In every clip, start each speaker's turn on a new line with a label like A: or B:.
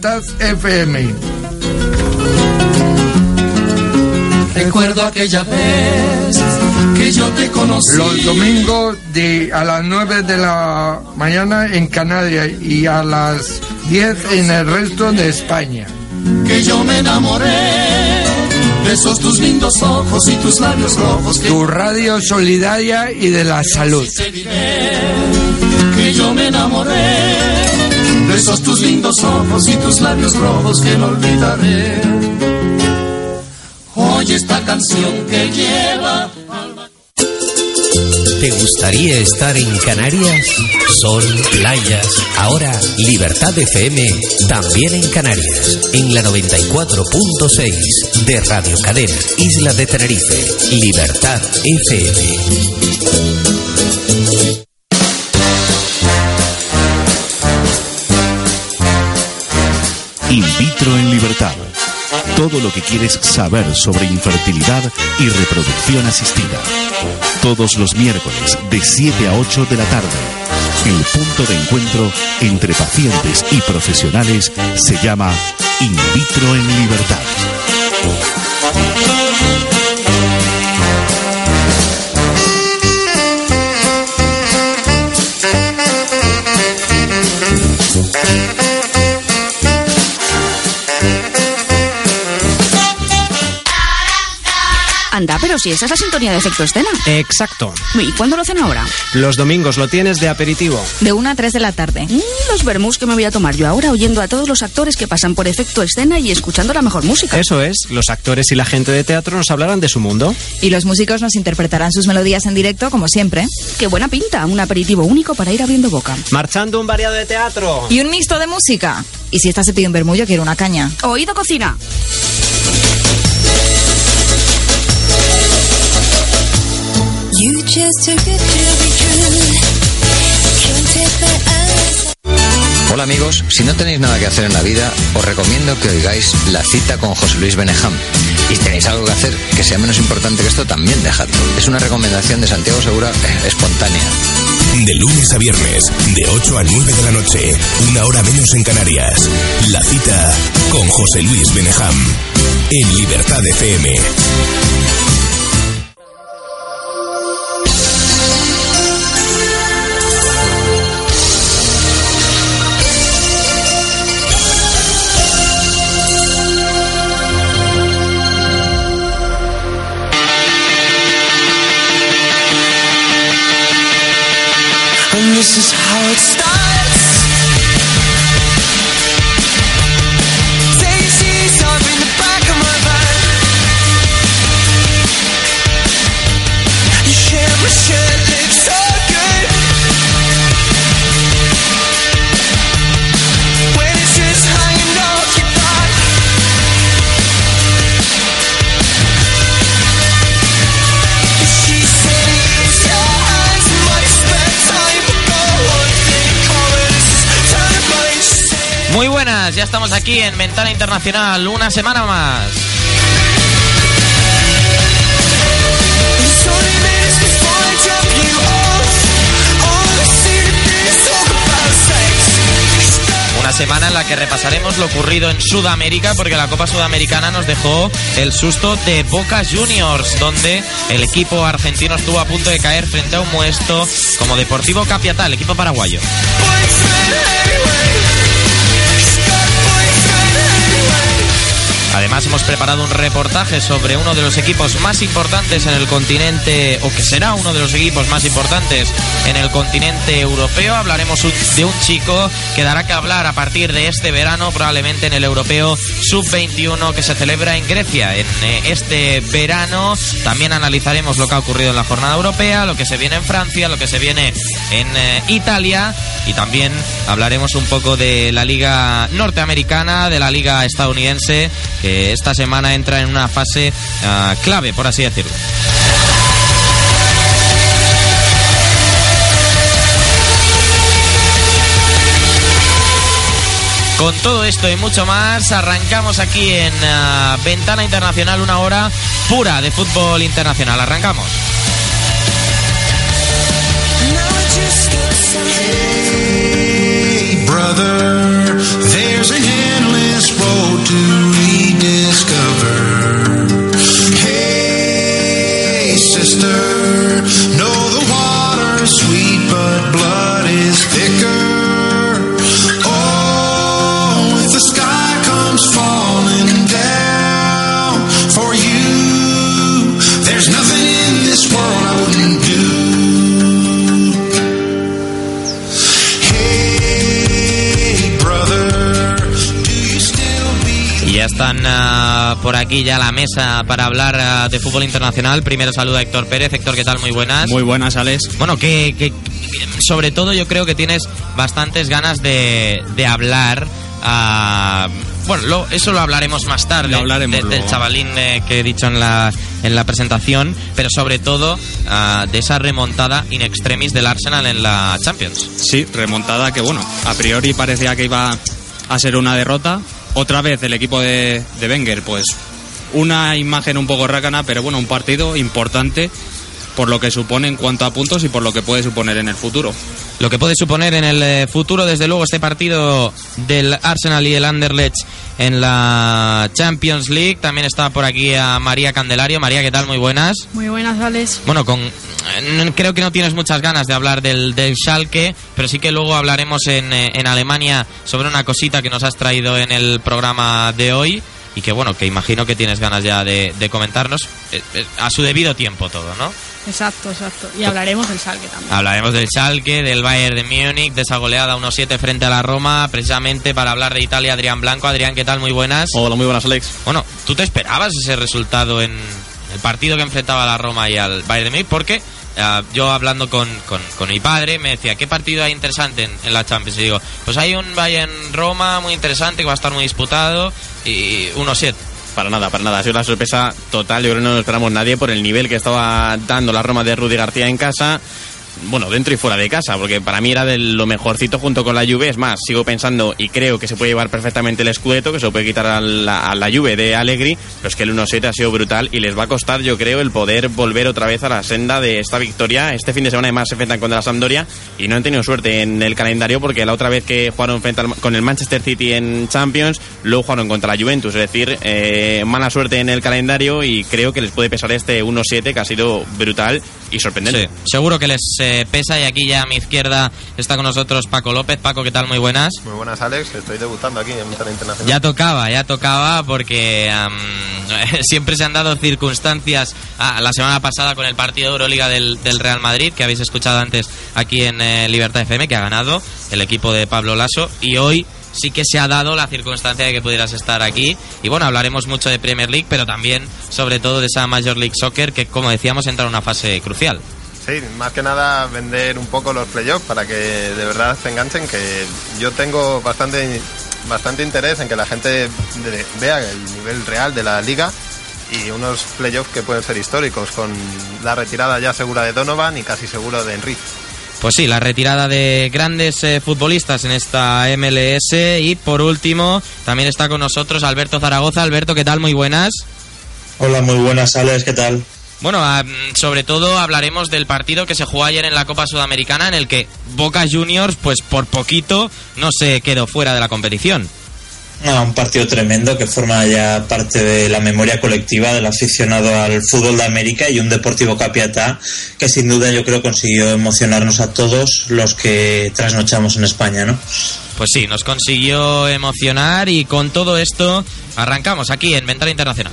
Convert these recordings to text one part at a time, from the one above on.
A: Libertad FM.
B: Recuerdo aquella vez que yo te conocí.
A: Los domingos de a las 9 de la mañana en Canarias y a las 10 en el resto de España.
B: Que yo me enamoré de esos tus lindos ojos y tus labios rojos. Que
A: Tu radio solidaria y de la salud.
B: Ojos y tus labios rojos que no olvidaré. Oye esta canción que lleva
C: ¿Te gustaría estar en Canarias? Sol, playas. Ahora, Libertad FM, también en Canarias, en la 94.6 de Radio Cadena, Isla de Tenerife. Libertad FM.
D: Vitro en libertad. Todo lo que quieres saber sobre infertilidad y reproducción asistida. Todos los miércoles de 7 a 8 de la tarde. El punto de encuentro entre pacientes y profesionales se llama In vitro en libertad.
E: Si esa es la sintonía de efecto escena.
F: Exacto.
E: ¿Y cuándo lo hacen ahora?
F: Los domingos lo tienes de aperitivo.
G: De 1 a 3 de la tarde.
E: Mm, los vermús que me voy a tomar yo ahora oyendo a todos los actores que pasan por efecto escena y escuchando la mejor música.
F: Eso es, los actores y la gente de teatro nos hablarán de su mundo.
G: Y los músicos nos interpretarán sus melodías en directo, como siempre.
E: Qué buena pinta, un aperitivo único para ir abriendo boca.
F: Marchando un variado de teatro.
G: Y un mixto de música. Y si esta se pide un vermullo, quiero una caña.
E: Oído cocina.
H: Hola amigos, si no tenéis nada que hacer en la vida, os recomiendo que oigáis La cita con José Luis Benejam. Y si tenéis algo que hacer que sea menos importante que esto, también dejadlo. Es una recomendación de Santiago Segura eh, espontánea.
I: De lunes a viernes, de 8 a 9 de la noche, una hora menos en Canarias. La cita con José Luis Benejam. En Libertad FM.
B: This is
J: estamos aquí en Ventana Internacional, una semana más. Una semana en la que repasaremos lo ocurrido en Sudamérica, porque la Copa Sudamericana nos dejó el susto de Boca Juniors, donde el equipo argentino estuvo a punto de caer frente a un muesto como Deportivo Capiatal, equipo paraguayo. Además hemos preparado un reportaje sobre uno de los equipos más importantes en el continente, o que será uno de los equipos más importantes en el continente europeo. Hablaremos de un chico que dará que hablar a partir de este verano, probablemente en el europeo sub-21 que se celebra en Grecia. En eh, este verano también analizaremos lo que ha ocurrido en la jornada europea, lo que se viene en Francia, lo que se viene en eh, Italia y también hablaremos un poco de la liga norteamericana, de la liga estadounidense, que esta semana entra en una fase ah, clave, por así decirlo. Con todo esto y mucho más, arrancamos aquí en ah, Ventana Internacional, una hora pura de fútbol internacional. Arrancamos.
B: Hey, brother,
J: están ah, por aquí ya la mesa para hablar ah, de fútbol internacional. Primero saluda a Héctor Pérez. Héctor, ¿qué tal? Muy buenas.
F: Muy buenas, Alex.
J: Bueno, que, que- sobre todo yo creo que tienes bastantes ganas de, de hablar. ah, bueno, lo- eso lo hablaremos más tarde.
F: Lo hablaremos
J: de- del chavalín eh, que he dicho en la, en la presentación, pero sobre todo ah, de esa remontada in extremis del Arsenal en la Champions.
F: Sí, remontada que bueno, a priori parecía que iba a ser una derrota. Otra vez el equipo de, de Wenger, pues una imagen un poco rácana, pero bueno, un partido importante por lo que supone en cuanto a puntos y por lo que puede suponer en el futuro.
J: Lo que puede suponer en el eh, futuro, desde luego, este partido del Arsenal y el Anderlecht en la Champions League. También está por aquí a María Candelario. María, ¿qué tal? Muy buenas.
K: Muy buenas, Alex.
J: Bueno, con eh, creo que no tienes muchas ganas de hablar del, del Schalke, pero sí que luego hablaremos en, eh, en Alemania sobre una cosita que nos has traído en el programa de hoy. Y que bueno, que imagino que tienes ganas ya de, de comentarnos eh, eh, a su debido tiempo todo, ¿no?
K: Exacto, exacto. Y hablaremos del Salque también.
J: Hablaremos del Schalke, del Bayern de Múnich, de esa goleada 1-7 frente a la Roma, precisamente para hablar de Italia, Adrián Blanco. Adrián, ¿qué tal? Muy buenas.
L: Hola, muy buenas, Alex.
J: Bueno, ¿tú te esperabas ese resultado en el partido que enfrentaba a la Roma y al Bayern de Múnich? Porque eh, yo hablando con, con, con mi padre me decía, ¿qué partido hay interesante en, en la Champions? Y digo, pues hay un Bayern-Roma muy interesante que va a estar muy disputado y 1-7.
L: Para nada, para nada. Ha sido una sorpresa total. Yo creo que no nos esperamos nadie por el nivel que estaba dando la Roma de Rudy García en casa. Bueno, dentro y fuera de casa, porque para mí era de lo mejorcito junto con la Juve. Es más, sigo pensando y creo que se puede llevar perfectamente el Scudetto, que se lo puede quitar a la, a Juve de Allegri, pero es que el 1-7 ha sido brutal y les va a costar, yo creo, el poder volver otra vez a la senda de esta victoria. Este fin de semana además se enfrentan contra la Sampdoria y no han tenido suerte en el calendario porque la otra vez que jugaron frente al- con el Manchester City en Champions, luego jugaron contra la Juventus. Es decir, eh, mala suerte en el calendario y creo que les puede pesar este 1-7 que ha sido brutal y sorprendente.
J: Sí, seguro que les eh, pesa y aquí ya a mi izquierda está con nosotros Paco López. Paco, ¿qué tal? Muy buenas.
M: Muy buenas, Alex. Estoy debutando aquí en Ventana Internacional.
J: Ya tocaba, ya tocaba porque am, siempre se han dado circunstancias. Ah, la semana pasada con el partido de Euroliga del, del Real Madrid, que habéis escuchado antes aquí en eh, Libertad FM, que ha ganado el equipo de Pablo Lasso. Y hoy sí que se ha dado la circunstancia de que pudieras estar aquí. Y bueno, hablaremos mucho de Premier League, pero también, sobre todo, de esa Major League Soccer, que como decíamos, entra en una fase crucial.
M: Sí, más que nada vender un poco los playoffs para que de verdad se enganchen, que yo tengo bastante, bastante interés en que la gente vea el nivel real de la liga y unos playoffs que pueden ser históricos, con la retirada ya segura de Donovan y casi seguro de Enrique.
J: Pues sí, la retirada de grandes eh, futbolistas en esta MLS. Y por último, también está con nosotros Alberto Zaragoza. Alberto, ¿qué tal? Muy buenas.
N: Hola, muy buenas, Alex, ¿qué tal?
J: Bueno, ah, sobre todo hablaremos del partido que se jugó ayer en la Copa Sudamericana, en el que Boca Juniors, pues por poquito, no se quedó fuera de la competición.
N: Ah, un partido tremendo que forma ya parte de la memoria colectiva del aficionado al fútbol de América y un Deportivo Capiatá que sin duda yo creo consiguió emocionarnos a todos los que trasnochamos en España, ¿no?
J: Pues sí, nos consiguió emocionar y con todo esto arrancamos aquí en Ventana Internacional.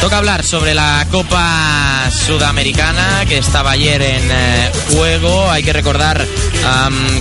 J: Toca hablar sobre la Copa Sudamericana que estaba ayer en eh, juego. Hay que recordar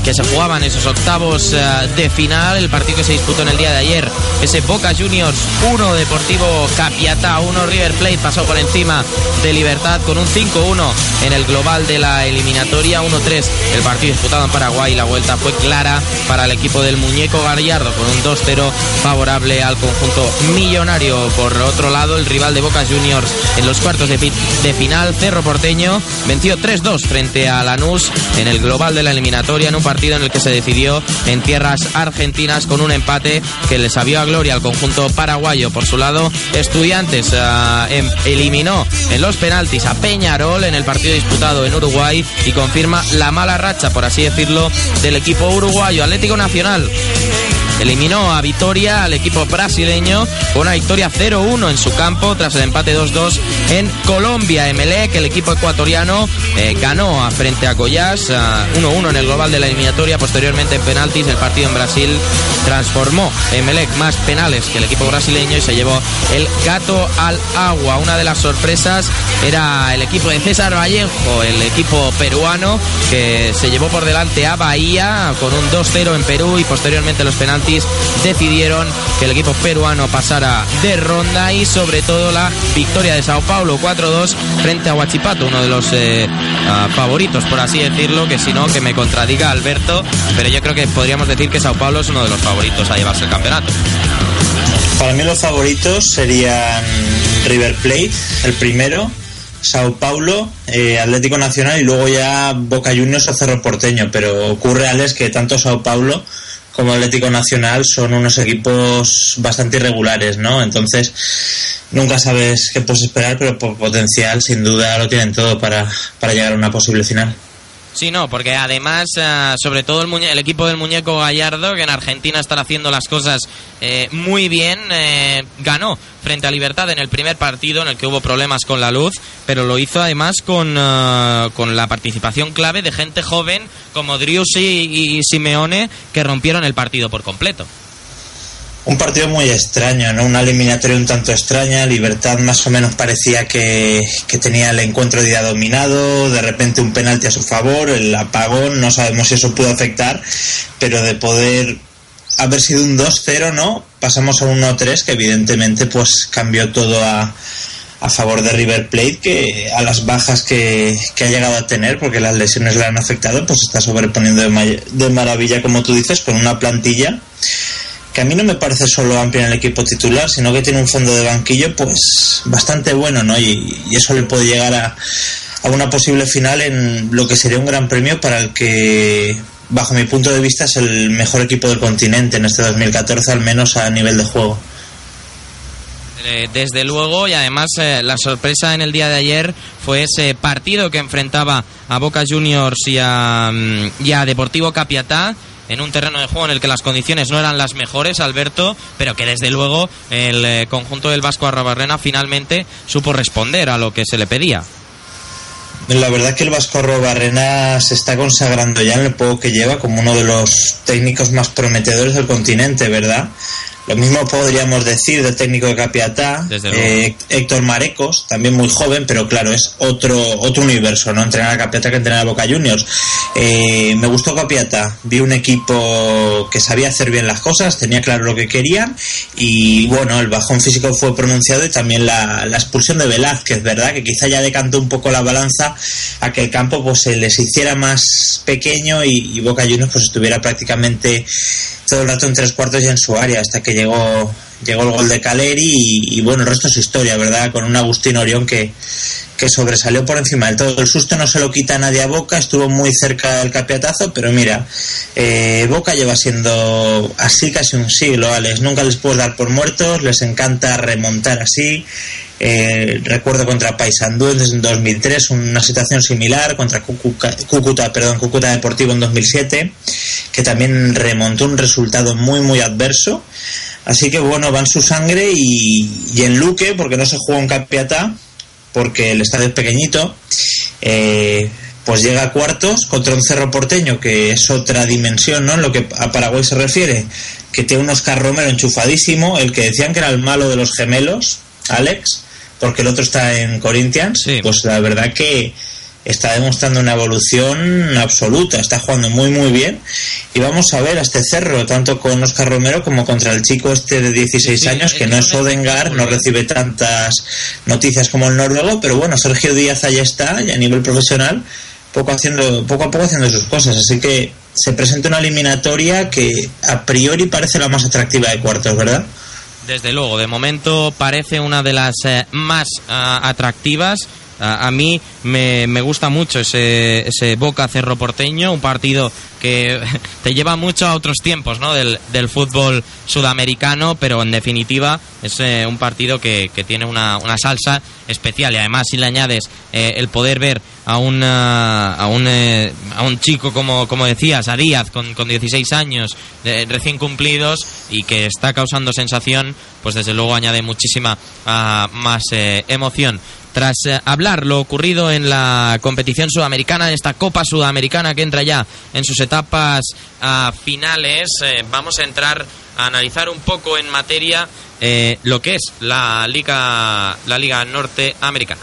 J: que se jugaban esos octavos eh, de final. El partido que se disputó en el día de ayer, ese Boca Juniors 1, Deportivo Capiatá 1, River Plate pasó por encima de Libertad con un 5-1 en el global de la eliminatoria. 1-3 el partido disputado en Paraguay. La vuelta fue clara para el equipo del muñeco Gallardo con un 2-0 favorable al conjunto millonario. Por otro lado, el rival de Boca Juniors en los cuartos de, fi- de final, Cerro Porteño, venció 3-2 frente a Lanús en el global de la eliminatoria en un partido en el que se decidió en tierras argentinas con un empate que le sabió a gloria al conjunto paraguayo. Por su lado, Estudiantes ah, em- eliminó en los penaltis a Peñarol en el partido disputado en Uruguay y confirma la mala racha, por así decirlo, del equipo uruguayo Atlético Nacional eliminó a Vitoria al equipo brasileño con una victoria 0-1 en su campo tras el empate 2-2 en Colombia. Emelec, el equipo ecuatoriano, eh, ganó frente a ah, 1-1 en el global de la eliminatoria. Posteriormente en penaltis el partido en Brasil transformó Emelec más penales que el equipo brasileño y se llevó el gato al agua. Una de las sorpresas era el equipo de César Vallejo, el equipo peruano que se llevó por delante a Bahía con un 2-0 en Perú y posteriormente los penaltis decidieron que el equipo peruano pasara de ronda y sobre todo la victoria de Sao Paulo 4-2 frente a Huachipato, uno de los eh, ah, favoritos, por así decirlo, que si no, que me contradiga Alberto, pero yo creo que podríamos decir que Sao Paulo es uno de los favoritos a llevarse el campeonato.
N: Para mí los favoritos serían River Plate, el primero, Sao Paulo, eh, Atlético Nacional y luego ya Boca Juniors o Cerro Porteño. Pero ocurre, Alex, que tanto Sao Paulo como Atlético Nacional son unos equipos bastante irregulares, ¿no? Entonces, nunca sabes qué puedes esperar, pero por potencial, sin duda, lo tienen todo para, para llegar a una posible final.
J: Sí, no, porque además, eh, sobre todo el, el equipo del muñeco Gallardo, que en Argentina están haciendo las cosas eh, muy bien, eh, ganó frente a Libertad en el primer partido en el que hubo problemas con la luz, pero lo hizo además con, eh, con la participación clave de gente joven como Driussi y Simeone, que rompieron el partido por completo.
N: Un partido muy extraño, ¿no? Una eliminatoria un tanto extraña. Libertad más o menos parecía que, que tenía el encuentro de día dominado. De repente un penalti a su favor, el apagón. No sabemos si eso pudo afectar, pero de poder haber sido un 2-0, ¿no? Pasamos a un 1-3 que evidentemente pues cambió todo a, a favor de River Plate que a las bajas que, que ha llegado a tener porque las lesiones le han afectado pues está sobreponiendo de, de maravilla como tú dices con una plantilla que a mí no me parece solo amplia en el equipo titular, sino que tiene un fondo de banquillo pues bastante bueno, ¿no? Y, y eso le puede llegar a, a una posible final en lo que sería un gran premio para el que, bajo mi punto de vista, es el mejor equipo del continente en este 2014, al menos a nivel de juego.
J: Eh, desde luego, y además eh, la sorpresa en el día de ayer fue ese partido que enfrentaba a Boca Juniors y a, mm, y a Deportivo Capiatá en un terreno de juego en el que las condiciones no eran las mejores, Alberto, pero que desde luego el eh, conjunto del Vasco Arrobarrena finalmente supo responder a lo que se le pedía.
N: La verdad que el Vasco Barrena se está consagrando ya en el juego que lleva como uno de los técnicos más prometedores del continente, ¿verdad? Lo mismo podríamos decir del técnico de Capiatá, eh, Héctor Marecos, también muy joven, pero claro, es otro otro universo, ¿no? Entrenar a Capiatá que entrenar a Boca Juniors. Eh, me gustó Capiatá, vi un equipo que sabía hacer bien las cosas, tenía claro lo que querían y bueno, el bajón físico fue pronunciado y también la, la expulsión de Velázquez, ¿verdad? Que quizá ya decantó un poco la balanza a que el campo pues se les hiciera más pequeño y, y Boca Juniors pues estuviera prácticamente todo el rato en tres cuartos y en su área hasta que llegó llegó el gol de Caleri y, bueno, el resto es historia, ¿verdad? Con un Agustín Orión que, que sobresalió por encima del todo. El susto no se lo quita nadie a Boca, estuvo muy cerca del capiatazo, pero mira, eh, Boca lleva siendo así casi un siglo, Alex. Nunca les puedes dar por muertos, les encanta remontar así. Eh, recuerdo contra Paysandú en 2003 una situación similar contra Cúcuta, perdón, Cúcuta Deportivo en 2007 que también remontó un resultado muy muy adverso así que bueno va en su sangre y, y en Luque porque no se juega en Capiatá porque el estadio es pequeñito eh, pues llega a cuartos contra un cerro porteño que es otra dimensión ¿no? en lo que a Paraguay se refiere que tiene un Oscar Romero enchufadísimo el que decían que era el malo de los gemelos Alex porque el otro está en Corinthians, pues la verdad que está demostrando una evolución absoluta, está jugando muy muy bien. Y vamos a ver a este cerro, tanto con Oscar Romero como contra el chico este de 16 años que no es Odengar, no recibe tantas noticias como el noruego, pero bueno, Sergio Díaz allá está y a nivel profesional poco haciendo poco a poco haciendo sus cosas, así que se presenta una eliminatoria que a priori parece la más atractiva de cuartos, ¿verdad?
J: Desde luego, de momento parece una de las eh, más ah, atractivas. A mí me, me gusta mucho ese, ese Boca Cerro Porteño, un partido que te lleva mucho a otros tiempos ¿no? del, del fútbol sudamericano, pero en definitiva es eh, un partido que, que tiene una, una salsa especial y además si le añades eh, el poder ver a un, ah, a un, eh, a un chico como, como decías, a Díaz con, con 16 años recién cumplidos y que está causando sensación, pues desde luego añade muchísima ah, más emoción. Tras eh, hablar lo ocurrido en la competición sudamericana, en esta Copa Sudamericana que entra ya en sus etapas finales, eh, vamos a entrar a analizar un poco en materia eh, lo que es la liga la liga norteamericana.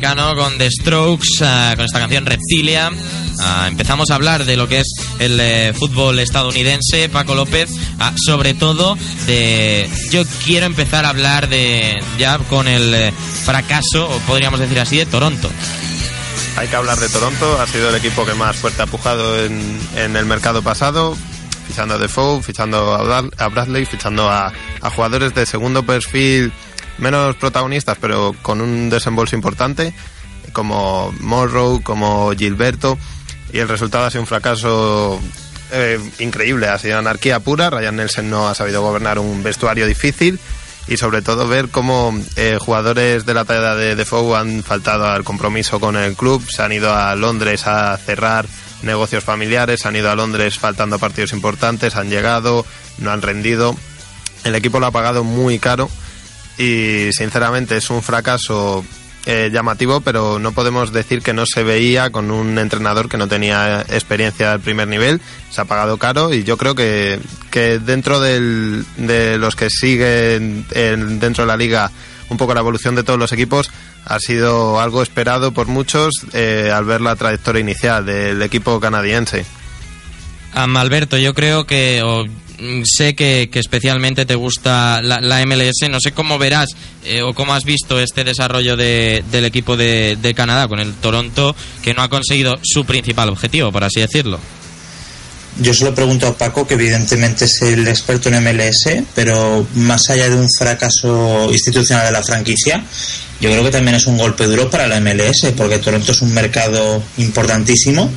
J: Norteamericano, con The Strokes, ah, con esta canción Reptilia. ah, empezamos a hablar de lo que es el eh, fútbol estadounidense, Paco López, ah, sobre todo de... Yo quiero empezar a hablar de ya con el fracaso, o podríamos decir así, de Toronto.
M: Hay que hablar de Toronto, ha sido el equipo que más fuerte ha pujado en, en el mercado pasado, fichando a Defoe, fichando a Bradley, fichando a, a jugadores de segundo perfil menos protagonistas, pero con un desembolso importante, como Morrow, como Gilberto, y el resultado ha sido un fracaso eh, increíble, ha sido anarquía pura, Ryan Nelson no ha sabido gobernar un vestuario difícil y sobre todo ver cómo eh, jugadores de la talla de Defoe han faltado al compromiso con el club, se han ido a Londres a cerrar negocios familiares, han ido a Londres faltando partidos importantes, han llegado, no han rendido. El equipo lo ha pagado muy caro y sinceramente es un fracaso eh, llamativo, pero no podemos decir que no se veía con un entrenador que no tenía experiencia al primer nivel. Se ha pagado caro y yo creo que, que dentro del- de los que siguen en- dentro de la liga un poco la evolución de todos los equipos ha sido algo esperado por muchos eh, al ver la trayectoria inicial del equipo canadiense.
J: Am, Alberto, yo creo que sé que, que especialmente te gusta la, MLS. No sé cómo verás eh, o cómo has visto este desarrollo de- del equipo de, de Canadá con el Toronto, que no ha conseguido su principal objetivo, por así decirlo.
N: Yo se lo pregunto a Paco, que evidentemente es el experto en MLS, pero más allá de un fracaso institucional de la franquicia, yo creo que también es un golpe duro para la MLS, porque Toronto es un mercado importantísimo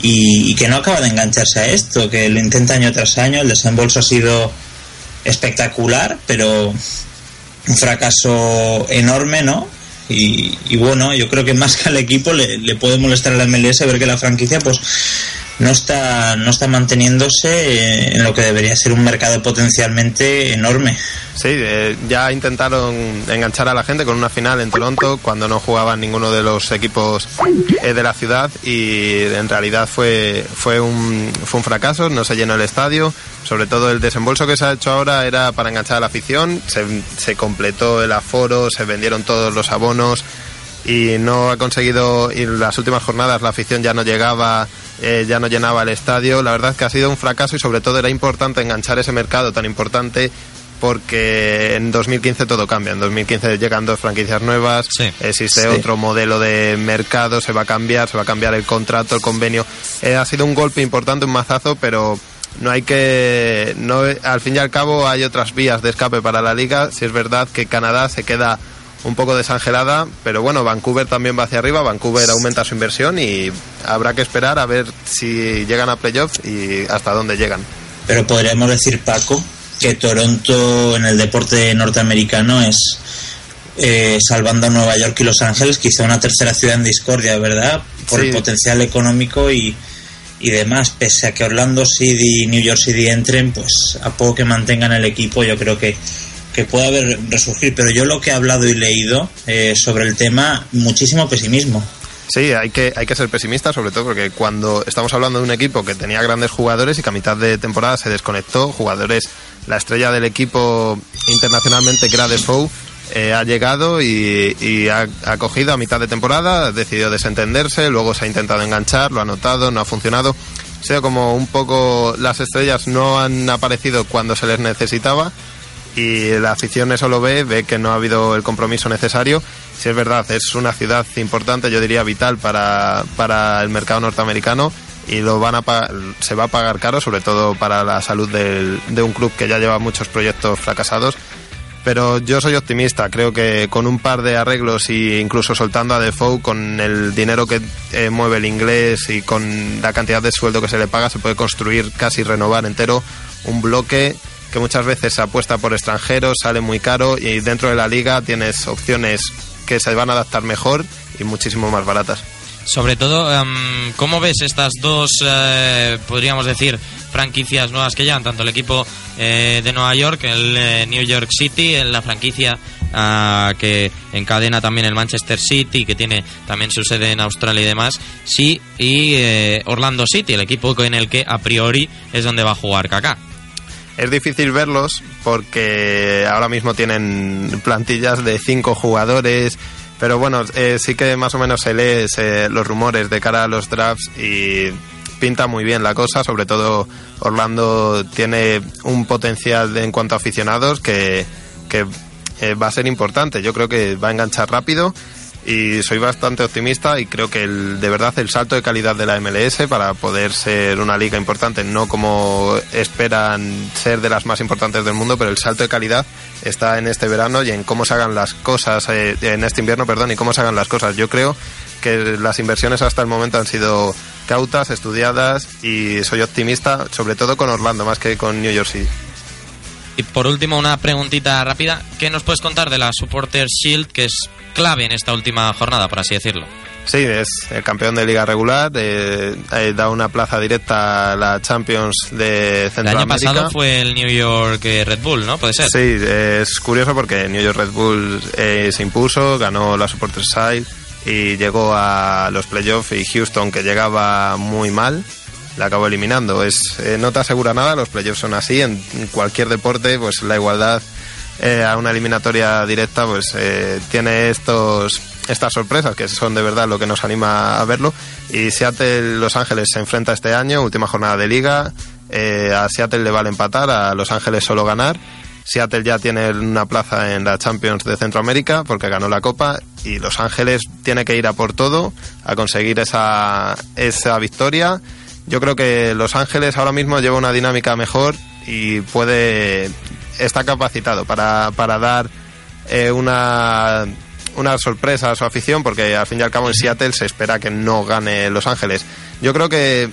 N: y, que no acaba de engancharse a esto, que lo intenta año tras año, el desembolso ha sido espectacular, pero un fracaso enorme, ¿no? Y, y bueno, yo creo que más que al equipo le puede molestar a la MLS ver que la franquicia, pues no está no está manteniéndose eh, en lo que debería ser un mercado potencialmente enorme.
M: Sí, eh, ya intentaron enganchar a la gente con una final en Toronto cuando no jugaban ninguno de los equipos eh, de la ciudad y en realidad fue, fue, un, fue un fracaso, no se llenó el estadio, sobre todo el desembolso que se ha hecho ahora era para enganchar a la afición, se, se completó el aforo, se vendieron todos los abonos y no ha conseguido y en las últimas jornadas la afición ya no llegaba eh, ya no llenaba el estadio. La verdad que ha sido un fracaso y sobre todo era importante enganchar ese mercado tan importante porque en 2015 todo cambia. En 2015 llegan dos franquicias nuevas existe
J: Sí.
M: otro modelo de mercado se va a cambiar se va a cambiar el contrato el convenio. Eh, ha sido un golpe importante un mazazo pero no hay que no al fin y al cabo hay otras vías de escape para la liga. Si es verdad que Canadá se queda un poco desangelada, pero bueno, Vancouver también va hacia arriba, Vancouver aumenta su inversión y habrá que esperar a ver si llegan a playoffs y hasta dónde llegan.
N: Pero podríamos decir, Paco, que Toronto en el deporte norteamericano es, eh, salvando a Nueva York y Los Ángeles, quizá una tercera ciudad en discordia, ¿verdad? Por
M: Sí.
N: el potencial económico y, y demás. Pese a que Orlando City y New York City entren, pues a poco que mantengan el equipo, yo creo que, que puede haber resurgir. Pero yo lo que he hablado y leído eh, sobre el tema, muchísimo pesimismo.
M: Sí, hay que, hay que ser pesimista, sobre todo porque cuando estamos hablando de un equipo que tenía grandes jugadores y que a mitad de temporada se desconectó, jugadores, la estrella del equipo internacionalmente, que era Defoe, eh, ha llegado y, y ha, ha cogido a mitad de temporada, ha decidido desentenderse, luego se ha intentado enganchar, lo ha notado, no ha funcionado. Ha sido como un poco las estrellas no han aparecido cuando se les necesitaba y la afición eso lo ve, ve que no ha habido el compromiso necesario. Si es verdad, es una ciudad importante, yo diría vital para, para el mercado norteamericano y lo van a se va a pagar caro, sobre todo para la salud del- de un club que ya lleva muchos proyectos fracasados. Pero yo soy optimista, creo que con un par de arreglos e incluso soltando a Defoe con el dinero que eh, mueve el inglés y con la cantidad de sueldo que se le paga se puede construir casi renovar entero un bloque que muchas veces se apuesta por extranjeros, sale muy caro y dentro de la liga tienes opciones que se van a adaptar mejor y muchísimo más baratas.
J: Sobre todo, em, ¿cómo ves estas dos, eh, podríamos decir, franquicias nuevas que llegan? Tanto el equipo eh, de Nueva York, el eh, New York City, la franquicia ah, que encadena también el Manchester City, que tiene también su sede en Australia y demás, sí, y eh, Orlando City, el equipo en el que a priori es donde va a jugar Kaká.
M: Es difícil verlos porque ahora mismo tienen plantillas de cinco jugadores, pero bueno, eh, sí que más o menos se lee los rumores de cara a los drafts y pinta muy bien la cosa, sobre todo Orlando tiene un potencial en cuanto a aficionados que, que eh, va a ser importante, yo creo que va a enganchar rápido y soy bastante optimista y creo que el, de verdad el salto de calidad de la MLS para poder ser una liga importante, no como esperan ser de las más importantes del mundo, pero el salto de calidad está en este verano y en cómo se hagan las cosas, eh, en este invierno, perdón, y cómo se hagan las cosas. Yo creo que las inversiones hasta el momento han sido cautas, estudiadas y soy optimista, sobre todo con Orlando, más que con New York City.
J: Y por último, una preguntita rápida. ¿Qué nos puedes contar de la Supporters Shield, que es clave en esta última jornada, por así decirlo?
M: Sí, es el campeón de liga regular, eh, eh, da una plaza directa a la Champions de
J: El
M: Centroamérica.
J: año pasado fue el New York eh, Red Bull, ¿no? Puede ser.
M: Sí, es curioso porque New York Red Bull eh, se impuso, ganó la Supporters Side y llegó a los playoffs y Houston, que llegaba muy mal, la acabó eliminando. Es, eh, no te asegura nada, los playoffs son así, en, cualquier deporte, pues la igualdad eh, a una eliminatoria directa, pues eh, tiene estos estas sorpresas que son de verdad lo que nos anima a verlo. Y Seattle Los Ángeles se enfrenta este año, última jornada de liga. Eh, a Seattle le vale empatar, a Los Ángeles solo ganar. Seattle ya tiene una plaza en la Champions de Centroamérica porque ganó la Copa y Los Ángeles tiene que ir a por todo a conseguir esa, esa victoria. Yo creo que Los Ángeles ahora mismo lleva una dinámica mejor y puede está capacitado para, para dar eh, una, una sorpresa a su afición porque al fin y al cabo en Seattle se espera que no gane Los Ángeles. Yo creo que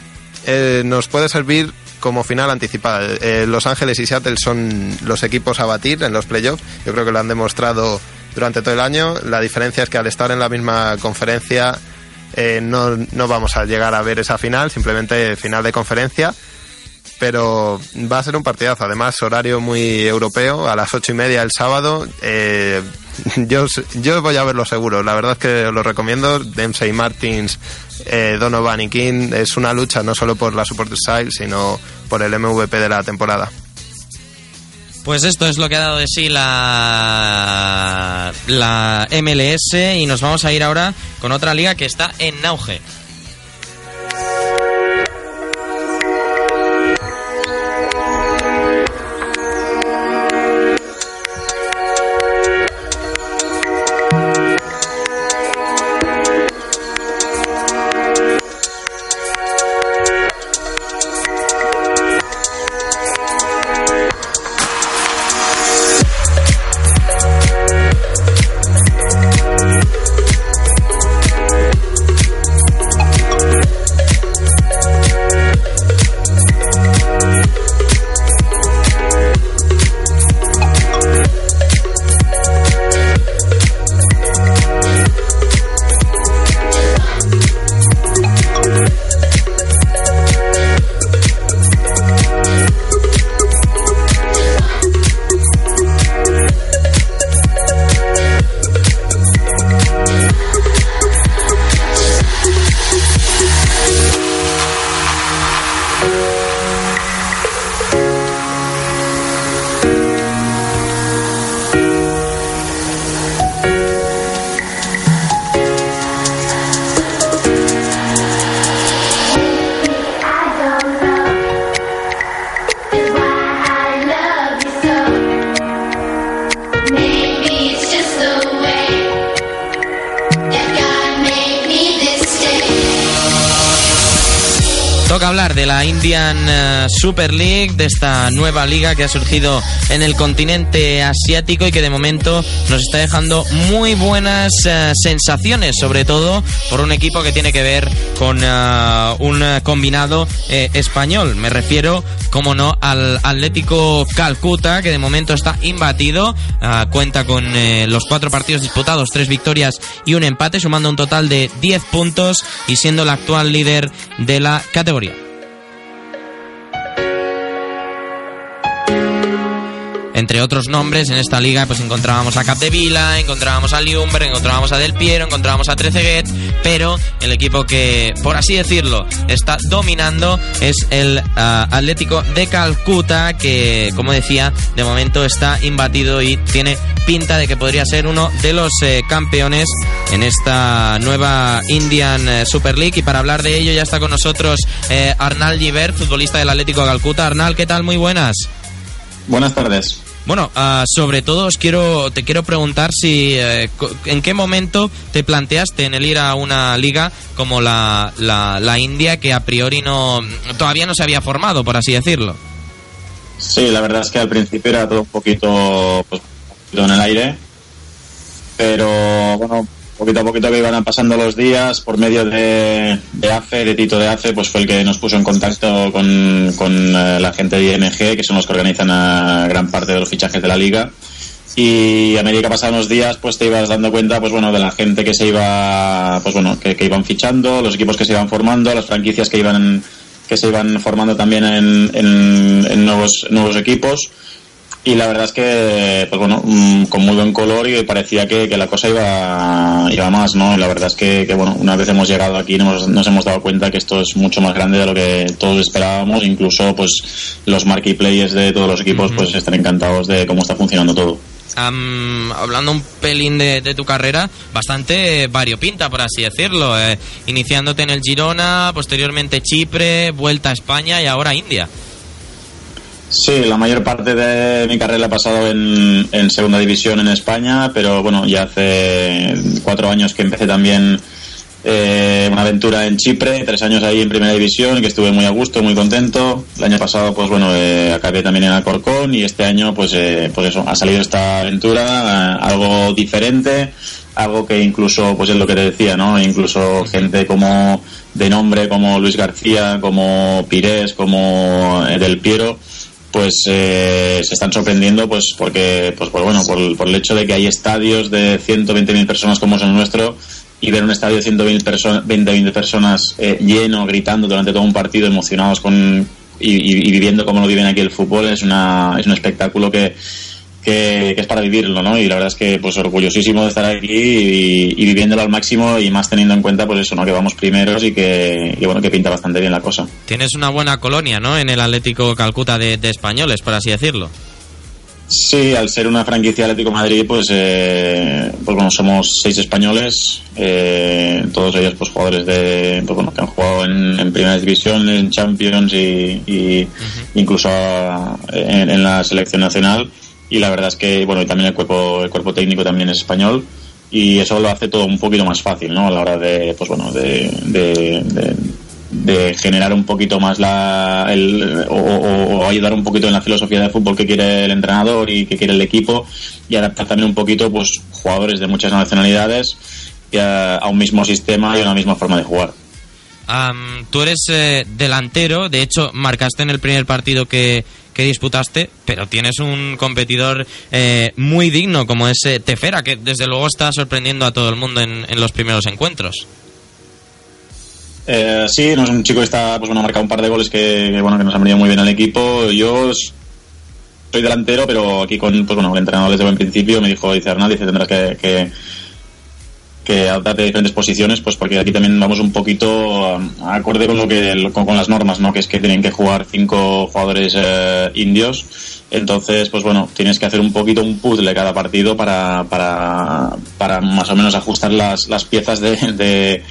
M: eh, nos puede servir como final anticipada. Eh, Los Ángeles y Seattle son los equipos a batir en los playoffs. Yo creo que lo han demostrado durante todo el año. La diferencia es que al estar en la misma conferencia eh, no, no vamos a llegar a ver esa final, simplemente final de conferencia. Pero va a ser un partidazo, además horario muy europeo, a las ocho y media el sábado. Eh, yo, yo voy a verlo seguro, la verdad es que os lo recomiendo. Dempsey Martins, eh, Donovan y King, es una lucha no solo por la Supporter Side, sino por el MVP de la temporada.
J: Pues esto es lo que ha dado de sí la, la MLS y nos vamos a ir ahora con otra liga que está en auge. Super League, de esta nueva liga que ha surgido en el continente asiático y que de momento nos está dejando muy buenas eh, sensaciones, sobre todo por un equipo que tiene que ver con eh, un combinado eh, español. Me refiero, como no, al Atlético Calcuta, que de momento está imbatido, cuenta con los cuatro partidos disputados, tres victorias y un empate, sumando un total de 10 puntos y siendo el actual líder de la categoría. Entre otros nombres en esta liga pues encontrábamos a Capdevila, encontrábamos a Liumber, encontrábamos a Del Piero, encontrábamos a Treceguet, pero el equipo que, por así decirlo, está dominando es el ah, Atlético de Calcuta, que, como decía, de momento está imbatido y tiene pinta de que podría ser uno de los eh, campeones en esta nueva Indian eh, Super League. Y para hablar de ello ya está con nosotros eh, Arnal Giver, futbolista del Atlético de Calcuta. Arnal, ¿qué tal? Muy buenas.
O: Buenas tardes.
J: Bueno, ah, sobre todo os quiero, te quiero preguntar si eh, en qué momento te planteaste en el ir a una liga como la, la, India que a priori no todavía no se había formado, por así decirlo.
O: Sí, la verdad es que al principio era todo un poquito, pues, un poquito en el aire, pero bueno, poquito a poquito que iban pasando los días, por medio de, de AFE, de Tito de AFE, pues fue el que nos puso en contacto con, con eh, la gente de IMG, que son los que organizan a gran parte de los fichajes de la liga. Y a medida que pasaban los días, pues te ibas dando cuenta, pues bueno, de la gente que se iba, pues bueno, que, que iban fichando, los equipos que se iban formando, las franquicias que iban, que se iban formando también en, en- en nuevos, nuevos equipos. Y la verdad es que, pues bueno, mm, con muy buen color y parecía que, que la cosa iba, iba más, ¿no? Y la verdad es que, que, bueno, una vez hemos llegado aquí nos, nos hemos dado cuenta que esto es mucho más grande de lo que todos esperábamos. Incluso, pues, los marquee players de todos los equipos, pues, están encantados de cómo está funcionando todo.
J: Am, hablando un pelín de, de tu carrera, bastante variopinta, por así decirlo. eh, iniciándote en el Girona, posteriormente Chipre, vuelta a España y ahora India.
O: Sí, la mayor parte de mi carrera he pasado en, en segunda división en España, pero bueno, ya hace cuatro años que empecé también eh, una aventura en Chipre, tres años ahí en primera división, que estuve muy a gusto, muy contento. El año pasado, pues bueno, eh, acabé también en Alcorcón y este año, pues, eh, pues eso, ha salido esta aventura, eh, algo diferente, algo que incluso, pues es lo que te decía, ¿no? Incluso gente como de nombre, como Luis García, como Pires, como eh, Del Piero, pues eh, se están sorprendiendo pues porque pues por bueno por, por el hecho de que hay estadios de 120.000 personas como es el nuestro y ver un estadio de 120.000 perso 20.000 personas eh, lleno gritando durante todo un partido emocionados con y, y- y viviendo como lo viven aquí el fútbol es una es un espectáculo que que, que es para vivirlo, ¿no? Y la verdad es que pues orgullosísimo de estar aquí y, y viviéndolo al máximo y más teniendo en cuenta pues eso, ¿no? Que vamos primeros y que, y bueno, que pinta bastante bien la cosa.
J: Tienes una buena colonia, ¿no? En el Atlético Calcuta de, de españoles, por así decirlo.
O: Sí, al ser una franquicia Atlético Madrid, pues, eh, pues bueno, somos seis españoles, eh, todos ellos pues jugadores de, pues bueno, que han jugado en, en primera división, en Champions y, y incluso ah, en, en la selección nacional. Y la verdad es que, bueno, y también el cuerpo, el cuerpo técnico también es español y eso lo hace todo un poquito más fácil, ¿no? A la hora de, pues bueno, de, de- generar un poquito más la el, o, ayudar un poquito en la filosofía de fútbol que quiere el entrenador y que quiere el equipo y adaptar también un poquito pues jugadores de muchas nacionalidades a, un mismo sistema y a una misma forma de jugar.
J: Am, tú eres eh, delantero, de hecho marcaste en el primer partido que, que disputaste, pero tienes un competidor eh, muy digno como es eh, Tefera, que desde luego está sorprendiendo a todo el mundo en, los primeros encuentros.
O: Eh, sí, no es un chico que está, pues bueno, ha marcado un par de goles que, bueno, que nos han venido muy bien al equipo. Yo soy delantero, pero aquí con, pues bueno, el entrenador desde buen principio me dijo, dice Hernán, dice, tendrás que, que adaptarte a diferentes posiciones, pues porque aquí también vamos un poquito um, acorde con lo que, con, las normas, ¿no? Que es que tienen que jugar cinco jugadores eh, indios. Entonces, pues bueno, tienes que hacer un poquito un puzzle cada partido para, para, para más o menos ajustar las, las piezas de, de-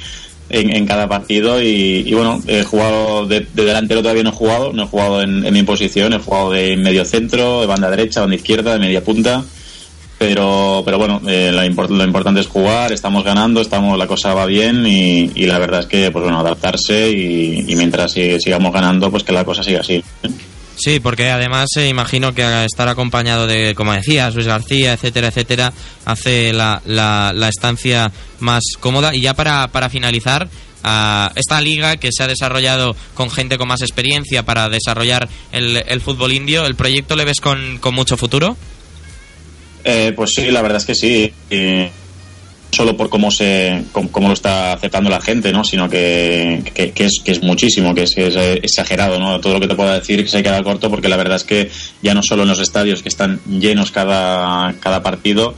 O: en, cada partido y, y bueno, he jugado de, de delantero todavía no he jugado, no he jugado en, en mi posición, he jugado de medio centro, de banda derecha, banda izquierda, de media punta, pero, pero bueno, eh, lo, lo importante es jugar, estamos ganando, estamos, la cosa va bien y, y la verdad es que, pues bueno, adaptarse y, y mientras si- sigamos ganando, pues que la cosa siga así.
J: Sí, porque además eh, imagino que estar acompañado de, como decías, Luis García, etcétera, etcétera, hace la, la, la estancia más cómoda. Y ya para, para finalizar, a esta liga que se ha desarrollado con gente con más experiencia para desarrollar el, el fútbol indio, ¿el proyecto le ves con, con mucho futuro?
O: Eh, pues sí, la verdad es que sí. Y solo por cómo se cómo, lo está aceptando la gente, ¿no? Sino que, que, es, que es muchísimo, que es, que es eh, exagerado, ¿no? Todo lo que te puedo decir que se queda corto porque la verdad es que ya no solo en los estadios que están llenos cada, cada partido,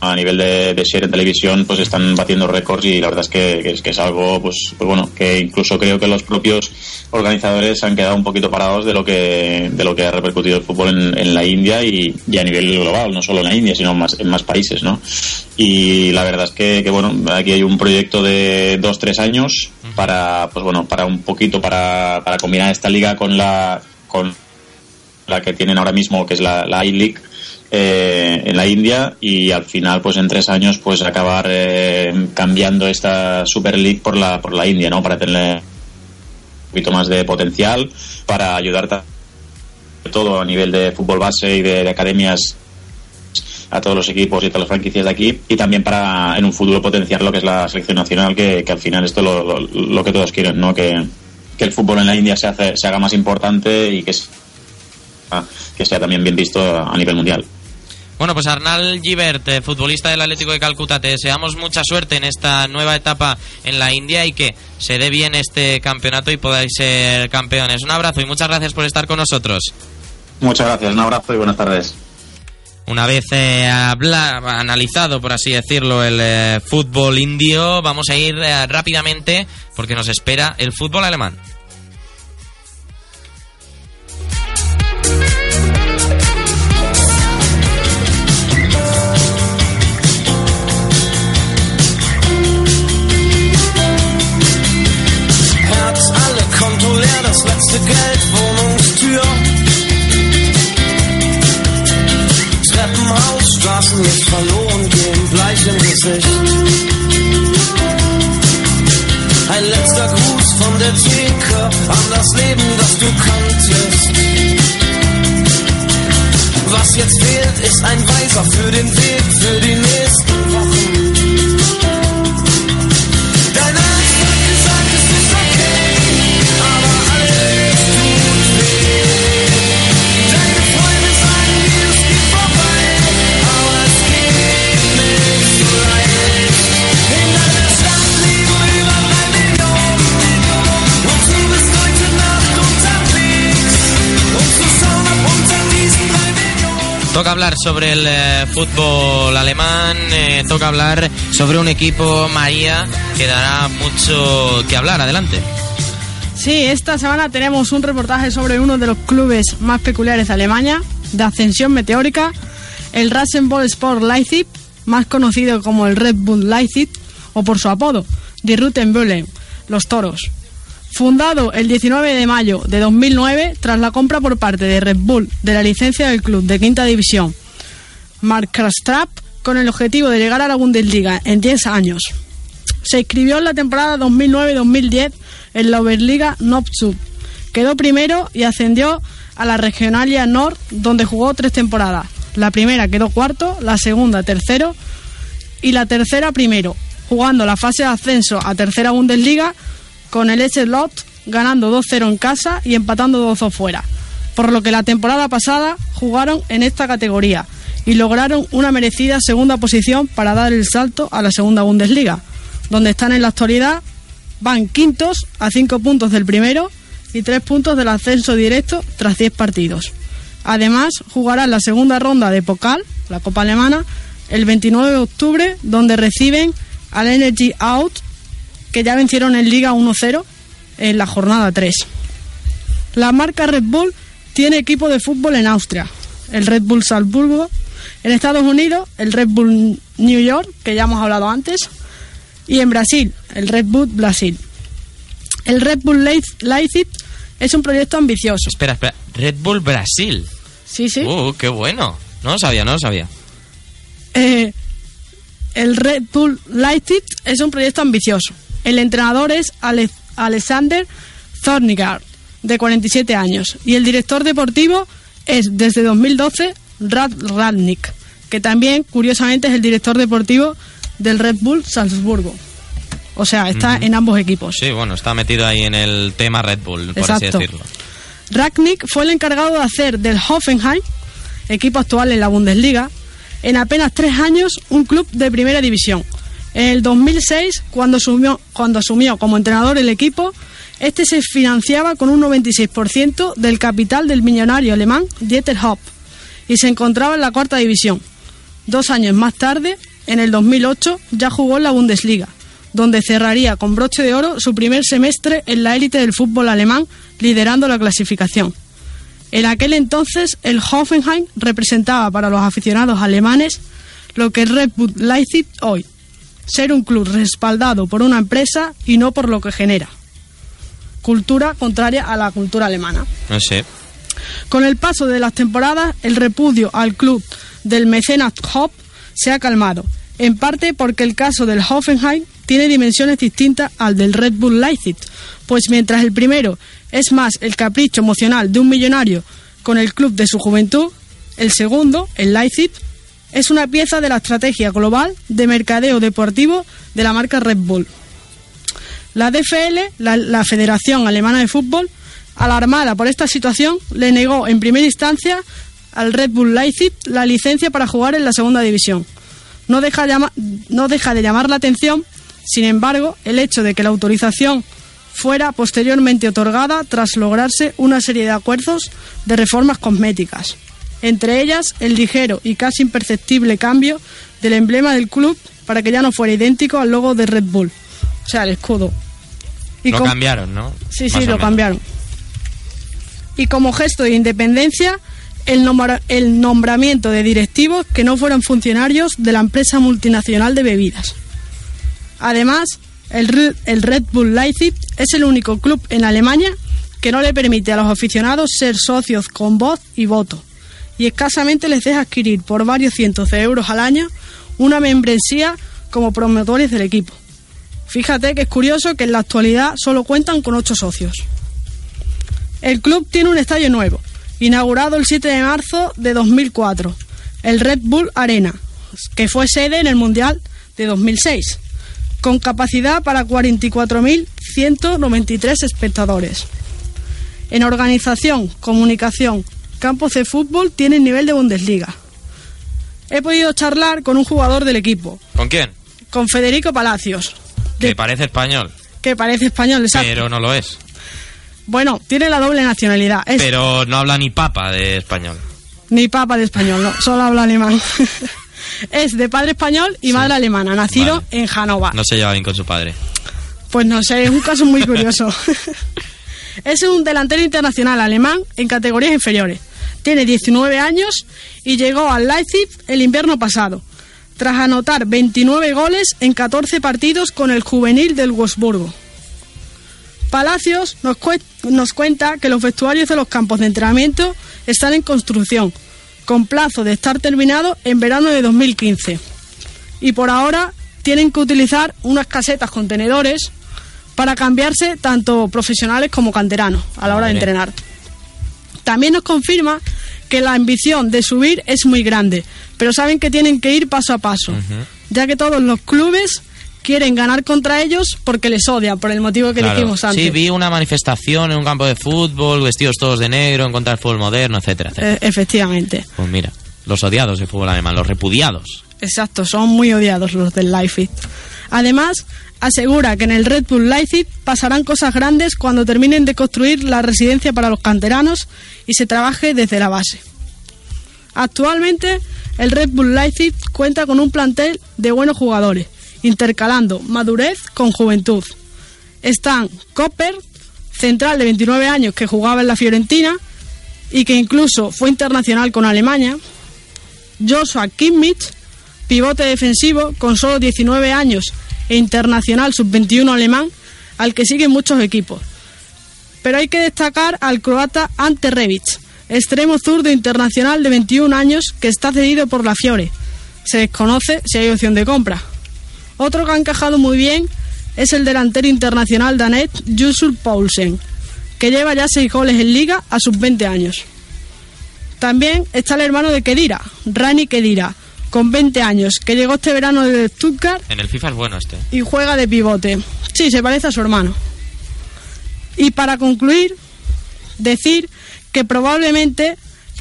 O: a nivel de, de share en televisión pues están batiendo récords y la verdad es que, que es, que es algo pues, pues bueno que incluso creo que los propios organizadores han quedado un poquito parados de lo que de lo que ha repercutido el fútbol en, en la India y, y, a nivel global no solo en la India sino más, en más países no y la verdad es que, que bueno aquí hay un proyecto de dos tres años para pues bueno para un poquito para, para combinar esta liga con la con la que tienen ahora mismo que es la, la I-League eh, en la India y al final pues en tres años pues acabar eh, cambiando esta Super League por la por la India no para tener un poquito más de potencial para ayudar todo a nivel de fútbol base y de, de, academias a todos los equipos y todas las franquicias de aquí y también para en un futuro potenciar lo que es la selección nacional que, que al final esto es lo, lo, lo, que todos quieren no que, que el fútbol en la India se hace se haga más importante y que que sea también bien visto a nivel mundial.
J: Bueno, pues Arnal Givert, eh, futbolista del Atlético de Calcuta, te deseamos mucha suerte en esta nueva etapa en la India y que se dé bien este campeonato y podáis ser campeones. Un abrazo y muchas gracias por estar con nosotros.
O: Muchas gracias, un abrazo y buenas tardes.
J: Una vez eh, habla, analizado, por así decirlo, el eh, fútbol indio, vamos a ir eh, rápidamente porque nos espera el fútbol alemán.
B: Treppenhaus, Straßenlicht verloren gehen, bleich im Gesicht. Ein letzter Gruß von der Theke an das Leben, das du kanntest. Was jetzt fehlt, ist ein Weiser für den Weg, für die nächsten
J: Toca hablar sobre el eh, fútbol alemán, eh, toca hablar sobre un equipo, María, que dará mucho que hablar. Adelante.
K: Sí, esta semana tenemos un reportaje sobre uno de los clubes más peculiares de Alemania, de ascensión meteórica, el Rasenball Sport Leipzig, más conocido como el Red Bull Leipzig, o por su apodo, Die Rutenbullen, los toros. Fundado el 19 de mayo de 2009 tras la compra por parte de Red Bull de la licencia del club de quinta división Mark Krastrap con el objetivo de llegar a la Bundesliga en 10 años. Se inscribió en la temporada 2009-2010 en la Oberliga Nord-Sud. Quedó primero y ascendió a la Regionalia Nord, donde jugó tres temporadas. La primera quedó cuarto, la segunda tercero y la tercera primero, jugando la fase de ascenso a tercera Bundesliga con el Lot ganando 2-0 en casa y empatando 2-2 fuera. Por lo que la temporada pasada jugaron en esta categoría y lograron una merecida segunda posición para dar el salto a la segunda Bundesliga, donde están en la actualidad, van quintos a 5 puntos del primero y 3 puntos del ascenso directo tras 10 partidos. Además, jugarán la segunda ronda de Pokal, la Copa Alemana, el 29 de octubre, donde reciben al Energy Out, que ya vencieron en Liga 1-0 en la jornada 3. La marca Red Bull tiene equipo de fútbol en Austria, el Red Bull Salzburgo, en Estados Unidos, el Red Bull New York, que ya hemos hablado antes, y en Brasil, el Red Bull Brasil. El Red Bull Leipzig es un proyecto ambicioso.
J: Espera, espera. Red Bull Brasil.
K: Sí, sí.
J: Uh, qué bueno. No lo sabía, no lo sabía.
K: Eh, el Red Bull Leipzig es un proyecto ambicioso. El entrenador es Ale Alexander Zornigaard, de 47 años, y el director deportivo es desde 2012 Rad Radnik, que también, curiosamente, es el director deportivo del Red Bull Salzburgo. O sea, está
J: Uh -huh.
K: en ambos equipos.
J: Sí, bueno, está metido ahí en el tema Red Bull, por
K: Exacto.
J: así decirlo.
K: Ragnick fue el encargado de hacer del Hoffenheim, equipo actual en la Bundesliga, en apenas tres años un club de primera división. En el 2006, cuando asumió, como entrenador el equipo, este se financiaba con un 96% del capital del millonario alemán Dieter Hopp y se encontraba en la cuarta división. Dos años más tarde, en el 2008, ya jugó en la Bundesliga, donde cerraría con broche de oro su primer semestre en la élite del fútbol alemán, liderando la clasificación. En aquel entonces, el Hoffenheim representaba para los aficionados alemanes lo que es Red Bull Leipzig hoy, ser un club respaldado por una empresa y no por lo que genera. Cultura contraria a la cultura alemana.
J: No sé.
K: Con el paso de las temporadas, el repudio al club del mecenas Hopp se ha calmado, en parte porque el caso del Hoffenheim tiene dimensiones distintas al del Red Bull Leipzig, pues mientras el primero es más el capricho emocional de un millonario con el club de su juventud, el segundo, el Leipzig, es una pieza de la estrategia global de mercadeo deportivo de la marca Red Bull. La DFL, la, Federación Alemana de Fútbol, alarmada por esta situación, le negó en primera instancia al Red Bull Leipzig la licencia para jugar en la segunda división. No deja de llamar la atención, sin embargo, el hecho de que la autorización fuera posteriormente otorgada tras lograrse una serie de acuerdos de reformas cosméticas, entre ellas el ligero y casi imperceptible cambio del emblema del club para que ya no fuera idéntico al logo de Red Bull, o sea, el escudo. Y
J: lo
K: con-
J: cambiaron, ¿no?
K: Sí,
J: Más
K: sí, lo
J: menos.
K: cambiaron. Y como gesto de independencia, el, nombra- el nombramiento de directivos que no fueran funcionarios de la empresa multinacional de bebidas. Además, el, el Red Bull Leipzig es el único club en Alemania que no le permite a los aficionados ser socios con voz y voto, y escasamente les deja adquirir por varios cientos de euros al año una membresía como promotores del equipo. Fíjate que es curioso que en la actualidad solo cuentan con ocho socios. El club tiene un estadio nuevo, inaugurado el 7 de marzo de 2004, el Red Bull Arena, que fue sede en el Mundial de 2006, con capacidad para 44.193 espectadores. En organización, comunicación, campos de fútbol tienen nivel de Bundesliga. He podido charlar con un jugador del equipo,
J: ¿Con quién?
K: con Federico Palacios,
J: Que parece español,
K: que parece español, exacto.
J: pero no lo es.
K: Bueno, tiene la doble nacionalidad. Es
J: Pero no habla ni papa de español.
K: ni papa de español, no, solo habla alemán. es de padre español y madre alemana, nacido en Hannover.
J: No se lleva bien con su padre.
K: Pues no sé, es un caso muy curioso. es un delantero internacional alemán en categorías inferiores. Tiene 19 años y llegó al Leipzig el invierno pasado, tras anotar 29 goles en 14 partidos con el juvenil del Wolfsburgo. Palacios nos, nos cuenta que los vestuarios de los campos de entrenamiento están en construcción, con plazo de estar terminado en verano de 2015. Y por ahora tienen que utilizar unas casetas contenedores para cambiarse tanto profesionales como canteranos a la hora de entrenar. También nos confirma que la ambición de subir es muy grande, pero saben que tienen que ir paso a paso, ya que todos los clubes quieren ganar contra ellos porque les odian, por el motivo que
J: Claro.
K: dijimos antes.
J: Sí, vi una manifestación en un campo de fútbol, vestidos todos de negro, en contra del fútbol moderno, etcétera, etcétera.
K: Eh, efectivamente,
J: Pues mira, los odiados del fútbol alemán, los repudiados.
K: exacto, son muy odiados los del Leipzig. Además, asegura que en el Red Bull Leipzig pasarán cosas grandes cuando terminen de construir la residencia para los canteranos y se trabaje desde la base. Actualmente, el Red Bull Leipzig cuenta con un plantel de buenos jugadores, intercalando madurez con juventud. Están Copper, central de 29 años que jugaba en la Fiorentina y que incluso fue internacional con Alemania. Joshua Kimmich, pivote defensivo con solo 19 años e internacional sub-21 alemán, al que siguen muchos equipos. Pero hay que destacar al croata Ante Rebic, extremo zurdo internacional de 21 años que está cedido por la Fiore. Se desconoce si hay opción de compra. Otro que ha encajado muy bien es el delantero internacional danés Jusul Poulsen, que lleva ya 6 goles en liga a sus 20 años. También está el hermano de Kedira, Rani Kedira, con 20 años, que llegó este verano de Stuttgart
J: En el FIFA es bueno este.
K: y juega de pivote. Sí, se parece a su hermano. Y para concluir, decir que probablemente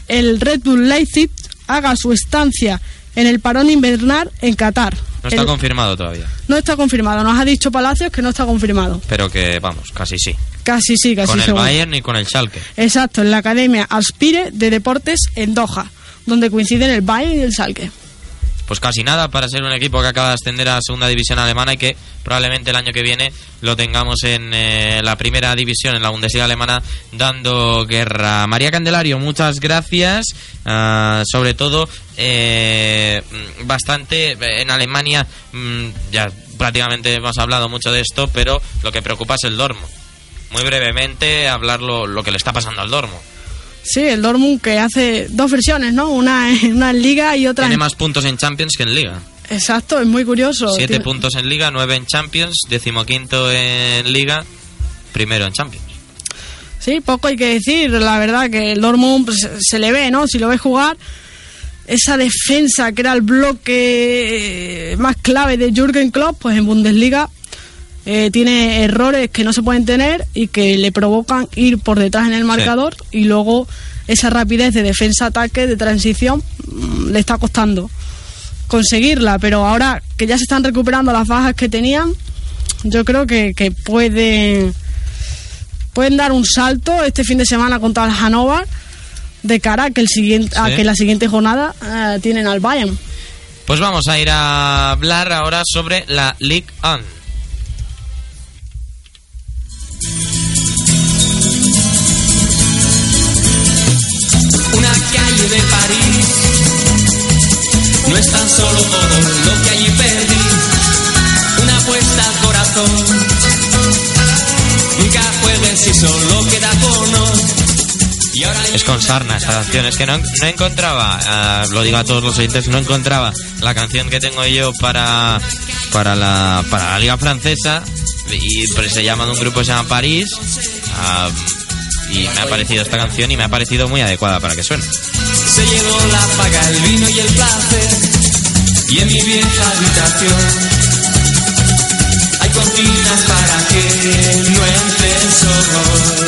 K: el Red Bull Leipzig haga su estancia en el parón invernal en Qatar.
J: No está
K: El-
J: confirmado todavía,
K: no está confirmado, nos ha dicho Palacios que no está confirmado.
J: pero que vamos, casi sí.
K: Casi sí, casi
J: con el. Bayern y con el Schalke.
K: Exacto, en la Academia Aspire de Deportes en Doha, donde coinciden el Bayern y el Schalke.
J: Pues casi nada para ser un equipo que acaba de ascender a segunda división alemana y que probablemente el año que viene lo tengamos en eh, la primera división, en la Bundesliga alemana, dando guerra. María Candelario, muchas gracias. Ah, sobre todo, eh, bastante eh, en Alemania, mm, ya prácticamente hemos hablado mucho de esto, pero lo que preocupa es el Dormo. Muy brevemente, hablar lo, lo que le está pasando al Dormo.
K: Sí, el Dortmund que hace dos versiones, ¿no? Una en, una en Liga y otra
J: Tiene
K: en...
J: más puntos en Champions que en Liga.
K: Exacto, es muy curioso.
J: Siete
K: Tiene-
J: puntos en Liga, nueve en Champions, decimoquinto en Liga, primero en Champions.
K: Sí, poco hay que decir. La verdad que el Dortmund pues, se le ve, ¿no? Si lo ves jugar, esa defensa que era el bloque eh, más clave de Jürgen Klopp, pues en Bundesliga eh, tiene errores que no se pueden tener y que le provocan ir por detrás en el marcador y luego esa rapidez de defensa-ataque, de transición, mm, le está costando conseguirla, pero ahora que ya se están recuperando las bajas que tenían, yo creo que, que pueden pueden dar un salto este fin de semana contra el Hannover de cara a que el siguiente a que la siguiente jornada eh, tienen al Bayern.
J: Pues vamos a ir a hablar ahora sobre la Ligue 1.
B: De París no es tan solo todo lo que allí perdí. Una apuesta al corazón. Nunca juegues si solo queda ahora
J: Es con sarna esta canción. Es que no, no encontraba, ah, lo digo a todos los oyentes, no encontraba la canción que tengo yo para, para, la, para la Liga Francesa. Y pues se llama de un grupo que se llama París. ah, y me ha parecido esta canción y me ha parecido muy adecuada para que suene.
B: se llevó la paga, el vino y el placer. Y en mi vieja habitación hay cortinas para que no entre el sol.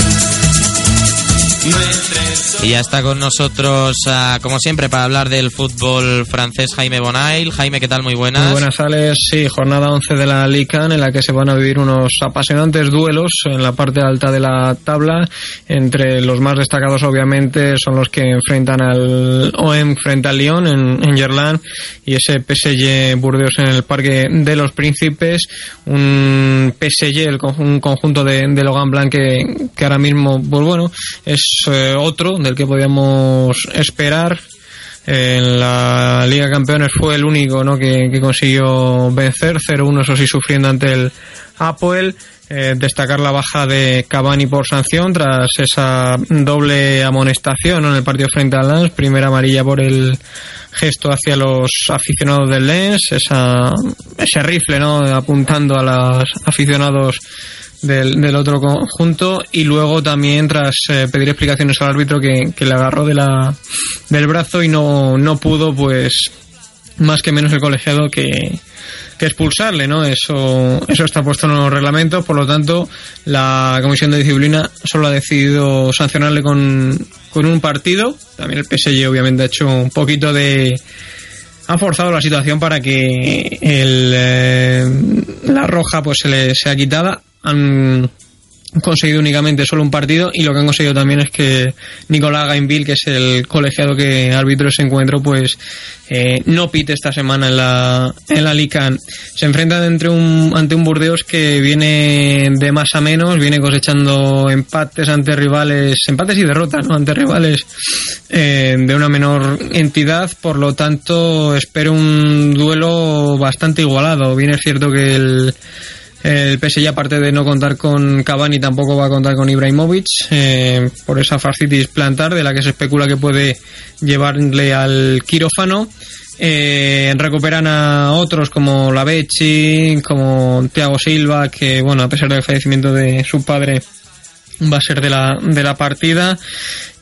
B: No entre.
J: Y ya está con nosotros, ah, como siempre, para hablar del fútbol francés, Jaime Bonail. Jaime, ¿qué tal? Muy buenas.
P: Muy buenas, Alex. Sí, jornada 11 de la Liga en la que se van a vivir unos apasionantes duelos en la parte alta de la tabla. Entre los más destacados, obviamente, son los que enfrentan al OM frente al Lyon en, en Gerland y ese PSG Burdeos en el Parque de los Príncipes. Un PSG, el un conjunto de, Logan Blanc que, que ahora mismo, pues bueno, es eh, otro del que podíamos esperar. En la Liga de Campeones fue el único ¿no? que, consiguió vencer, 0-1 eso sí sufriendo ante el Apoel. Eh, destacar la baja de Cavani por sanción tras esa doble amonestación en el partido frente al Lens, primera amarilla por el gesto hacia los aficionados del Lens, ese rifle ¿no? apuntando a los aficionados del, del otro conjunto y luego también tras eh, pedir explicaciones al árbitro que, que le agarró de la, del brazo y no, no pudo pues más que menos el colegiado que, que expulsarle, ¿no? Eso, eso está puesto en los reglamentos, por lo tanto, la Comisión de Disciplina solo ha decidido sancionarle con, con un partido. También el PSG obviamente ha hecho un poquito de, han forzado la situación para que el, eh, la roja pues se le sea quitada. Han conseguido únicamente solo un partido y lo que han conseguido también es que Nicolás Gainville, que es el colegiado que arbitró ese encuentro, pues eh, no pite esta semana en la, en la Lican. Se enfrentan entre un, ante un Burdeos que viene de más a menos, viene cosechando empates ante rivales, empates y derrotas, ¿no? Ante rivales eh, de una menor entidad, por lo tanto espero un duelo bastante igualado. Bien es cierto que el el PSG, aparte de no contar con Cavani, tampoco va a contar con Ibrahimovic eh, por esa fascitis plantar de la que se especula que puede llevarle al quirófano. Eh, recuperan a otros como Lavechi, como Thiago Silva, que bueno, a pesar del fallecimiento de su padre, va a ser de la, de la partida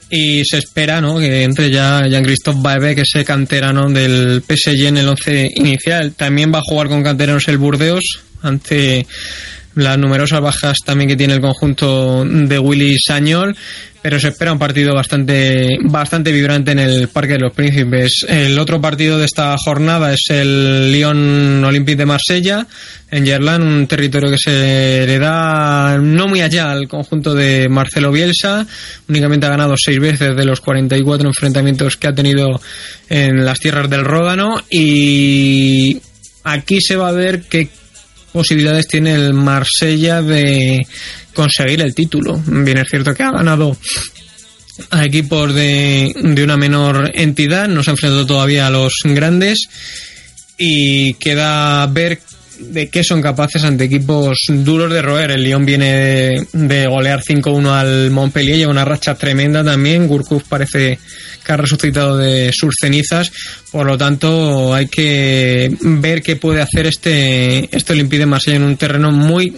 P: y se espera ¿no? que entre ya Jean-Christophe Baebe, que es el canterano del PSG en el 11 inicial. También va a jugar con canteranos el Burdeos ante las numerosas bajas también que tiene el conjunto de Willy Sañol. pero se espera un partido bastante, bastante vibrante en el Parque de los Príncipes. El otro partido de esta jornada es el Lyon Olympique de Marsella, en Gerland, un territorio que se le da no muy allá al conjunto de Marcelo Bielsa. Únicamente ha ganado seis veces de los 44 enfrentamientos que ha tenido en las tierras del Ródano y aquí se va a ver qué posibilidades tiene el Marsella de conseguir el título. Bien es cierto que ha ganado a equipos de, de una menor entidad, no se ha enfrentado todavía a los grandes y queda ver de qué son capaces ante equipos duros de roer. El Lyon viene de, golear 5-1 al Montpellier, lleva una racha tremenda también. Gurkuf parece que ha resucitado de sus cenizas, por lo tanto hay que ver qué puede hacer este, este Olympique de Marsella en un terreno muy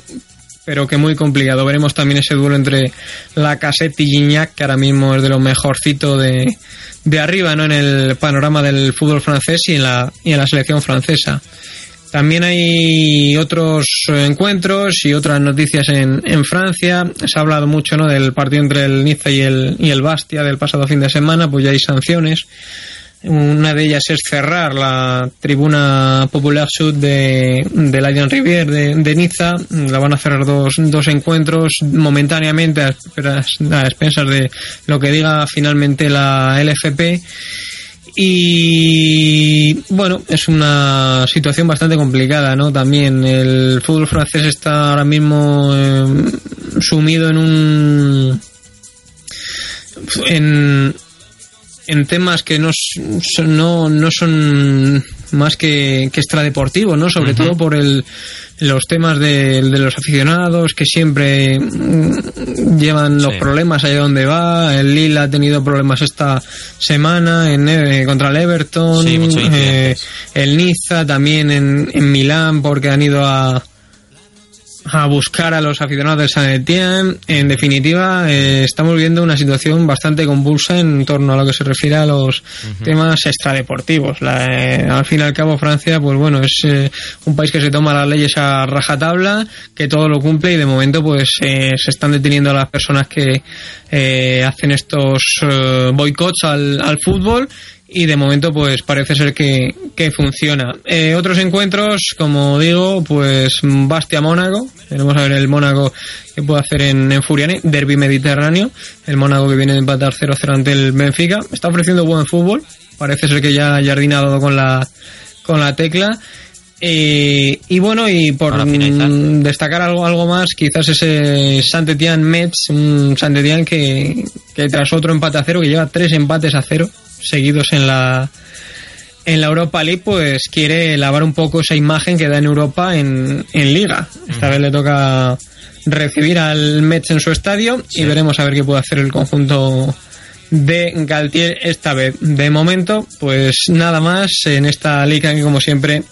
P: pero que muy complicado. Veremos también ese duelo entre la Cassette y Gignac, que ahora mismo es de lo mejorcito de, de arriba ¿no? en el panorama del fútbol francés y en la, y en la selección francesa. También hay otros encuentros y otras noticias en, en Francia. Se ha hablado mucho ¿no? del partido entre el Niza y el, y el Bastia del pasado fin de semana, pues ya hay sanciones. Una de ellas es cerrar la tribuna Popular Sud de, de la Rivier de, Niza. La van a cerrar dos, dos encuentros momentáneamente a, a expensas de lo que diga finalmente la LFP. Y bueno, es una situación bastante complicada, ¿no? También el fútbol francés está ahora mismo eh, sumido en un en, en temas que no, no, no son más que, que extradeportivos, ¿no? Sobre todo por el, los temas de, de los aficionados que siempre mm, llevan los
J: Sí.
P: problemas allá donde va. El Lille ha tenido problemas esta semana en, eh, contra el Everton.
J: Sí,
P: eh, el Niza también en, en Milán porque han ido a a buscar a los aficionados del San Etienne. En definitiva, eh, estamos viendo una situación bastante convulsa en torno a lo que se refiere a los temas extradeportivos. La, eh, al fin y al cabo, Francia, pues bueno, es eh, un país que se toma las leyes a rajatabla, que todo lo cumple y de momento, pues eh, se están deteniendo a las personas que eh, hacen estos eh, boicots al, al fútbol y de momento pues parece ser que, que funciona. Eh, otros encuentros, como digo, pues Bastia Mónaco, veremos a ver el Mónaco que puede hacer en, en Furiani, Derby Mediterráneo, el Mónaco que viene de empatar 0-0 ante el Benfica, está ofreciendo buen fútbol, parece ser que ya Jardín ha dado con la, con la tecla. Eh, y bueno, y por mm, destacar algo, algo más, quizás ese Saint-Étienne Metz, un Saint-Étienne que, que tras otro empate a cero, que lleva tres empates a cero seguidos en la en la Europa League, pues quiere lavar un poco esa imagen que da en Europa en, en Liga. Esta vez le toca recibir al Metz en su estadio y veremos a ver qué puede hacer el conjunto de Galtier esta vez. De momento, pues nada más en esta liga que como siempre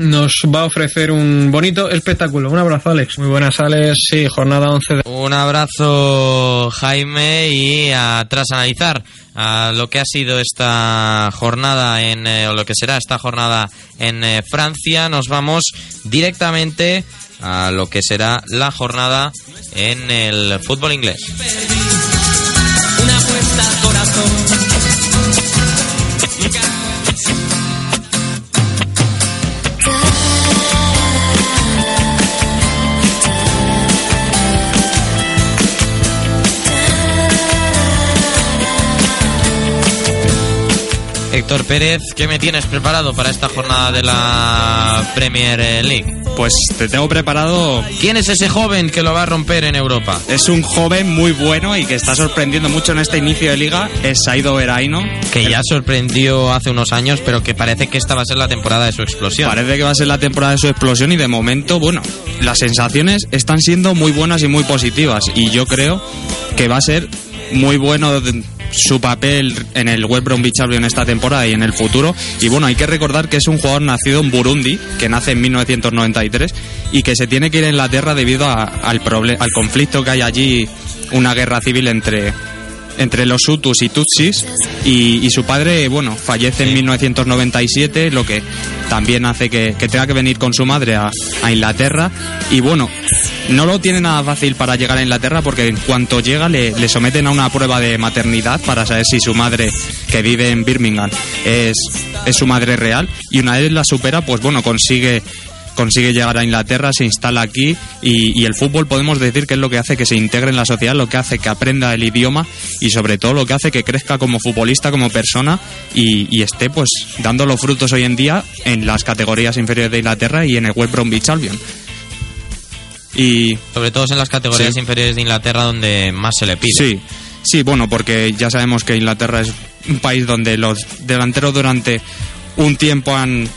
P: nos va a ofrecer un bonito espectáculo. Un abrazo, Alex. Muy buenas, Alex. Sí, jornada 11 de...
J: Un abrazo, Jaime, y a, tras analizar a lo que ha sido esta jornada en, eh, o lo que será esta jornada en eh, Francia, nos vamos directamente a lo que será la jornada en el fútbol inglés. Héctor Pérez, ¿qué me tienes preparado para esta jornada de la Premier League?
F: Pues te tengo preparado.
J: ¿Quién es ese joven que lo va a romper en Europa?
F: Es un joven muy bueno y que está sorprendiendo mucho en este inicio de liga. Es Saido Veraino.
J: Que ya sorprendió hace unos años, pero que parece que esta va a ser la temporada de su explosión.
F: Parece que va a ser la temporada de su explosión y de momento, bueno, las sensaciones están siendo muy buenas y muy positivas. Y yo creo que va a ser muy bueno su papel en el West Bromwich Albion esta temporada y en el futuro. Y bueno, hay que recordar que es un jugador nacido en Burundi, que nace en 1993 y que se tiene que ir a Inglaterra debido a- al, al conflicto que hay allí, una guerra civil entre entre los Hutus y Tutsis y, y su padre, bueno, fallece en 1997, lo que también hace que, que tenga que venir con su madre a, a Inglaterra. Y bueno, no lo tiene nada fácil para llegar a Inglaterra porque en cuanto llega le, le someten a una prueba de maternidad para saber si su madre, que vive en Birmingham, es, es su madre real y una vez la supera, pues bueno, consigue consigue llegar a Inglaterra, se instala aquí y, y el fútbol podemos decir que es lo que hace que se integre en la sociedad, lo que hace que aprenda el idioma y sobre todo lo que hace que crezca como futbolista, como persona y, y esté pues dando los frutos hoy en día en las categorías inferiores de Inglaterra y en el West Bromwich Albion. Y
J: Sobre todo en las categorías
F: Sí.
J: inferiores de Inglaterra donde más se le pide.
F: Sí, sí, bueno, porque ya sabemos que Inglaterra es un país donde los delanteros durante un tiempo han,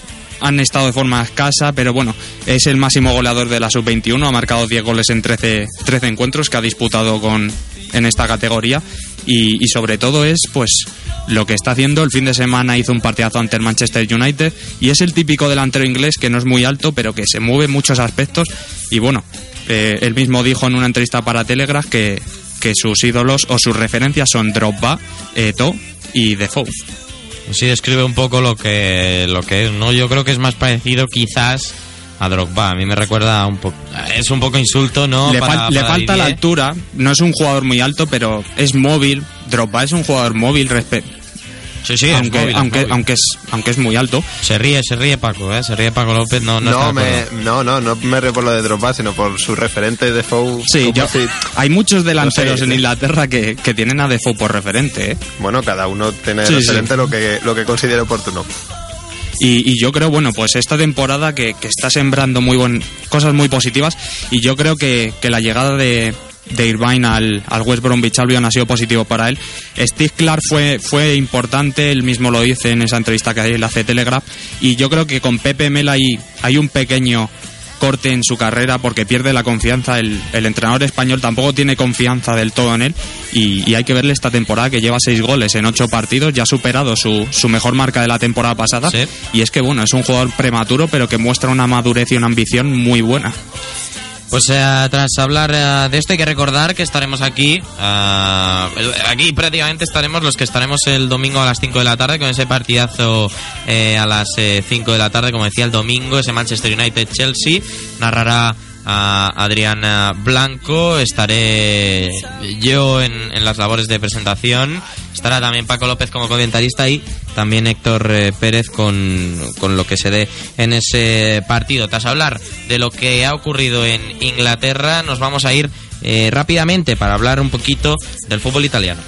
F: han estado de forma escasa, pero bueno, es el máximo goleador de la sub-21, ha marcado 10 goles en 13, 13 encuentros que ha disputado con, en esta categoría y, sobre todo es pues lo que está haciendo. El fin de semana hizo un partidazo ante el Manchester United y es el típico delantero inglés que no es muy alto, pero que se mueve en muchos aspectos y bueno, eh, él mismo dijo en una entrevista para Telegraph que, que sus ídolos o sus referencias son Drogba, Eto'o y Defoe.
J: Sí, describe un poco lo que, lo que es, ¿no? Yo creo que es más parecido quizás a Drogba. A mí me recuerda un poco... Es un poco insulto, ¿no?
F: le,
J: Para-
F: fal- le
J: para
F: falta la altura, no es un jugador muy alto, pero es móvil. Drogba es un jugador móvil, respe-
J: Sí, sí, es
F: aunque,
J: móvil, es
F: aunque,
J: móvil.
F: aunque, es, aunque es muy alto.
J: Se ríe, se ríe Paco, ¿eh? Se ríe Paco López, no, no,
M: No, me, no, no, no me río por lo de Drogba, sino por su referente de Fou.
F: Sí, yo- hay muchos delanteros
M: No sé,
F: en. Inglaterra que, que tienen a Defoe por referente. ¿eh?
M: Bueno, cada uno tiene
F: Sí,
M: referente
F: sí.
M: lo que lo que considere oportuno.
F: Y, y yo creo, bueno, pues esta temporada que, que está sembrando muy buen, cosas muy positivas y yo creo que, que la llegada de, de Irvine al, al West Bromwich Albion ha sido positivo para él. Steve Clark fue, fue importante, él mismo lo dice en esa entrevista que le hace Telegraph y yo creo que con Pepe Mel hay, hay un pequeño corte en su carrera porque pierde la confianza. El, el entrenador español tampoco tiene confianza del todo en él y, y hay que verle esta temporada que lleva seis goles en ocho partidos, ya ha superado su, su mejor marca de la temporada pasada. Y es que, bueno, es un jugador prematuro pero que muestra una madurez y una ambición muy buena.
J: Pues eh, tras hablar eh, de esto hay que recordar que estaremos aquí, eh, aquí prácticamente estaremos los que estaremos el domingo a las 5 de la tarde con ese partidazo eh, a las eh, 5 de la tarde, como decía el domingo, ese Manchester United-Chelsea, narrará a Adrián eh, Blanco, estaré yo en, en las labores de presentación, estará también Paco López como comentarista y también Héctor eh, Pérez con, con lo que se dé en ese partido. Tras hablar de lo que ha ocurrido en Inglaterra, nos vamos a ir eh, rápidamente para hablar un poquito del fútbol italiano.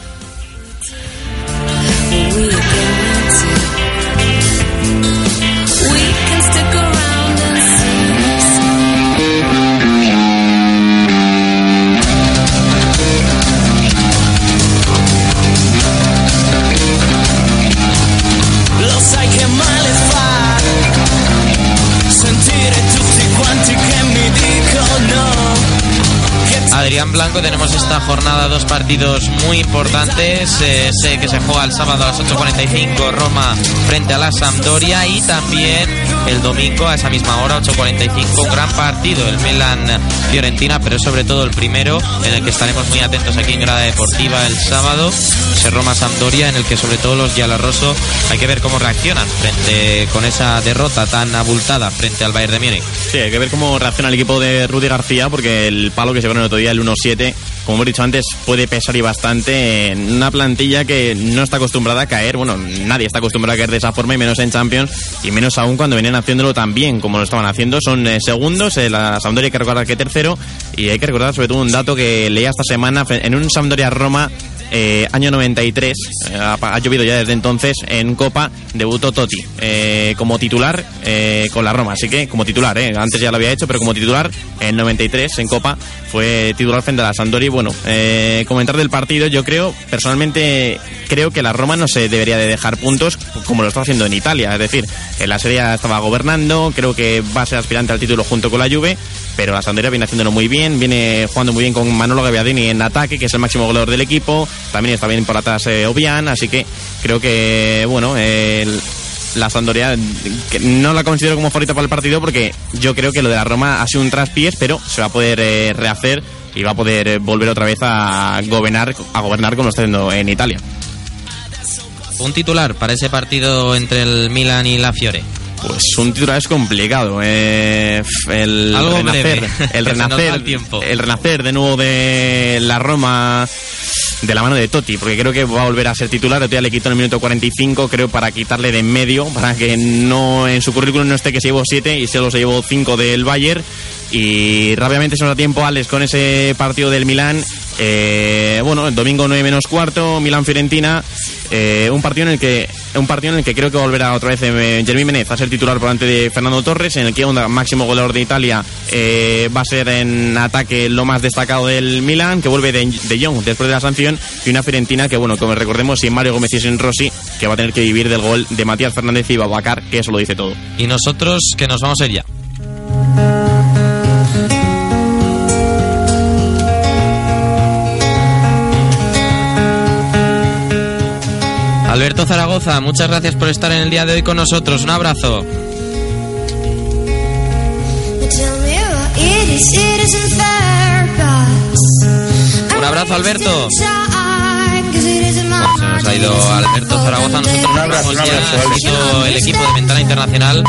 J: Blanco, tenemos esta jornada dos partidos muy importantes. eh, sé que se juega el sábado a las 8.45 Roma frente a la Sampdoria y también el domingo a esa misma hora, 8.45, un gran partido, el Milan-Fiorentina, pero sobre todo el primero en el que estaremos muy atentos aquí en Grada Deportiva el sábado, ese Roma-Sampdoria en el que sobre todo los Giallarroso hay que ver cómo reaccionan frente con esa derrota tan abultada frente al Bayern de Múnich.
L: Sí, hay que ver cómo reacciona el equipo de Rudy García, porque el palo que se ganó el otro día, el 1-7, como hemos dicho antes, puede pesar y bastante en una plantilla que no está acostumbrada a caer. Bueno, nadie está acostumbrado a caer de esa forma, y menos en Champions, y menos aún cuando venían haciéndolo tan bien como lo estaban haciendo. Son eh, segundos, eh, la Sampdoria hay que recordar que tercero, y hay que recordar sobre todo un dato que leía esta semana en un Sampdoria-Roma. Eh, año 93, eh, ha, ha llovido ya desde entonces, en Copa debutó Totti eh, como titular eh, con la Roma, así que como titular, eh, antes ya lo había hecho, pero como titular en 93 en Copa fue titular frente a la Sampdoria y bueno, comentar del partido, yo creo, personalmente creo que la Roma no se debería de dejar puntos como lo está haciendo en Italia, es decir, en la Serie estaba gobernando, creo que va a ser aspirante al título junto con la Juve, pero la Sampdoria viene haciéndolo muy bien, viene jugando muy bien con Manolo Gaviadini en ataque, que es el máximo goleador del equipo, también está bien por atrás eh, Obian, así que creo que, bueno, la Sampdoria no la considero como favorita para el partido porque yo creo que lo de la Roma ha sido un traspiés, pero se va a poder eh, rehacer y va a poder eh, volver otra vez a gobernar, a gobernar como está haciendo en Italia.
J: Un titular para ese partido entre el Milan y la Fiore.
L: Pues un titular es complicado. eh, el
J: Algo
L: renacer,
J: breve,
L: el renacer,
J: el
L: renacer de nuevo de la Roma de la mano de Totti, porque creo que va a volver a ser titular. Todavía le quitó en el minuto 45, creo, para quitarle de en medio, para que no en su currículum no esté que se llevó 7 y solo se llevó 5 del Bayern. Y rápidamente se nos da tiempo, Alex, con ese partido del Milán. Eh, bueno, el domingo 9 menos cuarto, Milán-Fiorentina. Eh, un partido en el que un partido en el que creo que volverá otra vez eh, Jeremy Menez a ser titular por delante de Fernando Torres, en el que un máximo goleador de Italia va a ser en ataque lo más destacado del Milán, que vuelve de, de Jong después de la sanción, y una Fiorentina que, bueno, como recordemos, sin Mario Gómez y sin Rossi, que va a tener que vivir del gol de Matías Fernández y Babacar, que eso lo dice todo.
J: Y nosotros que nos vamos a ir ya. Alberto Zaragoza, muchas gracias por estar en el día de hoy con nosotros. Un abrazo. Un abrazo, Alberto. Bueno, se nos ha ido Alberto Zaragoza. Nosotros
N: Un abrazo,
J: nos
N: un
J: vamos ya. el equipo de Ventana Internacional.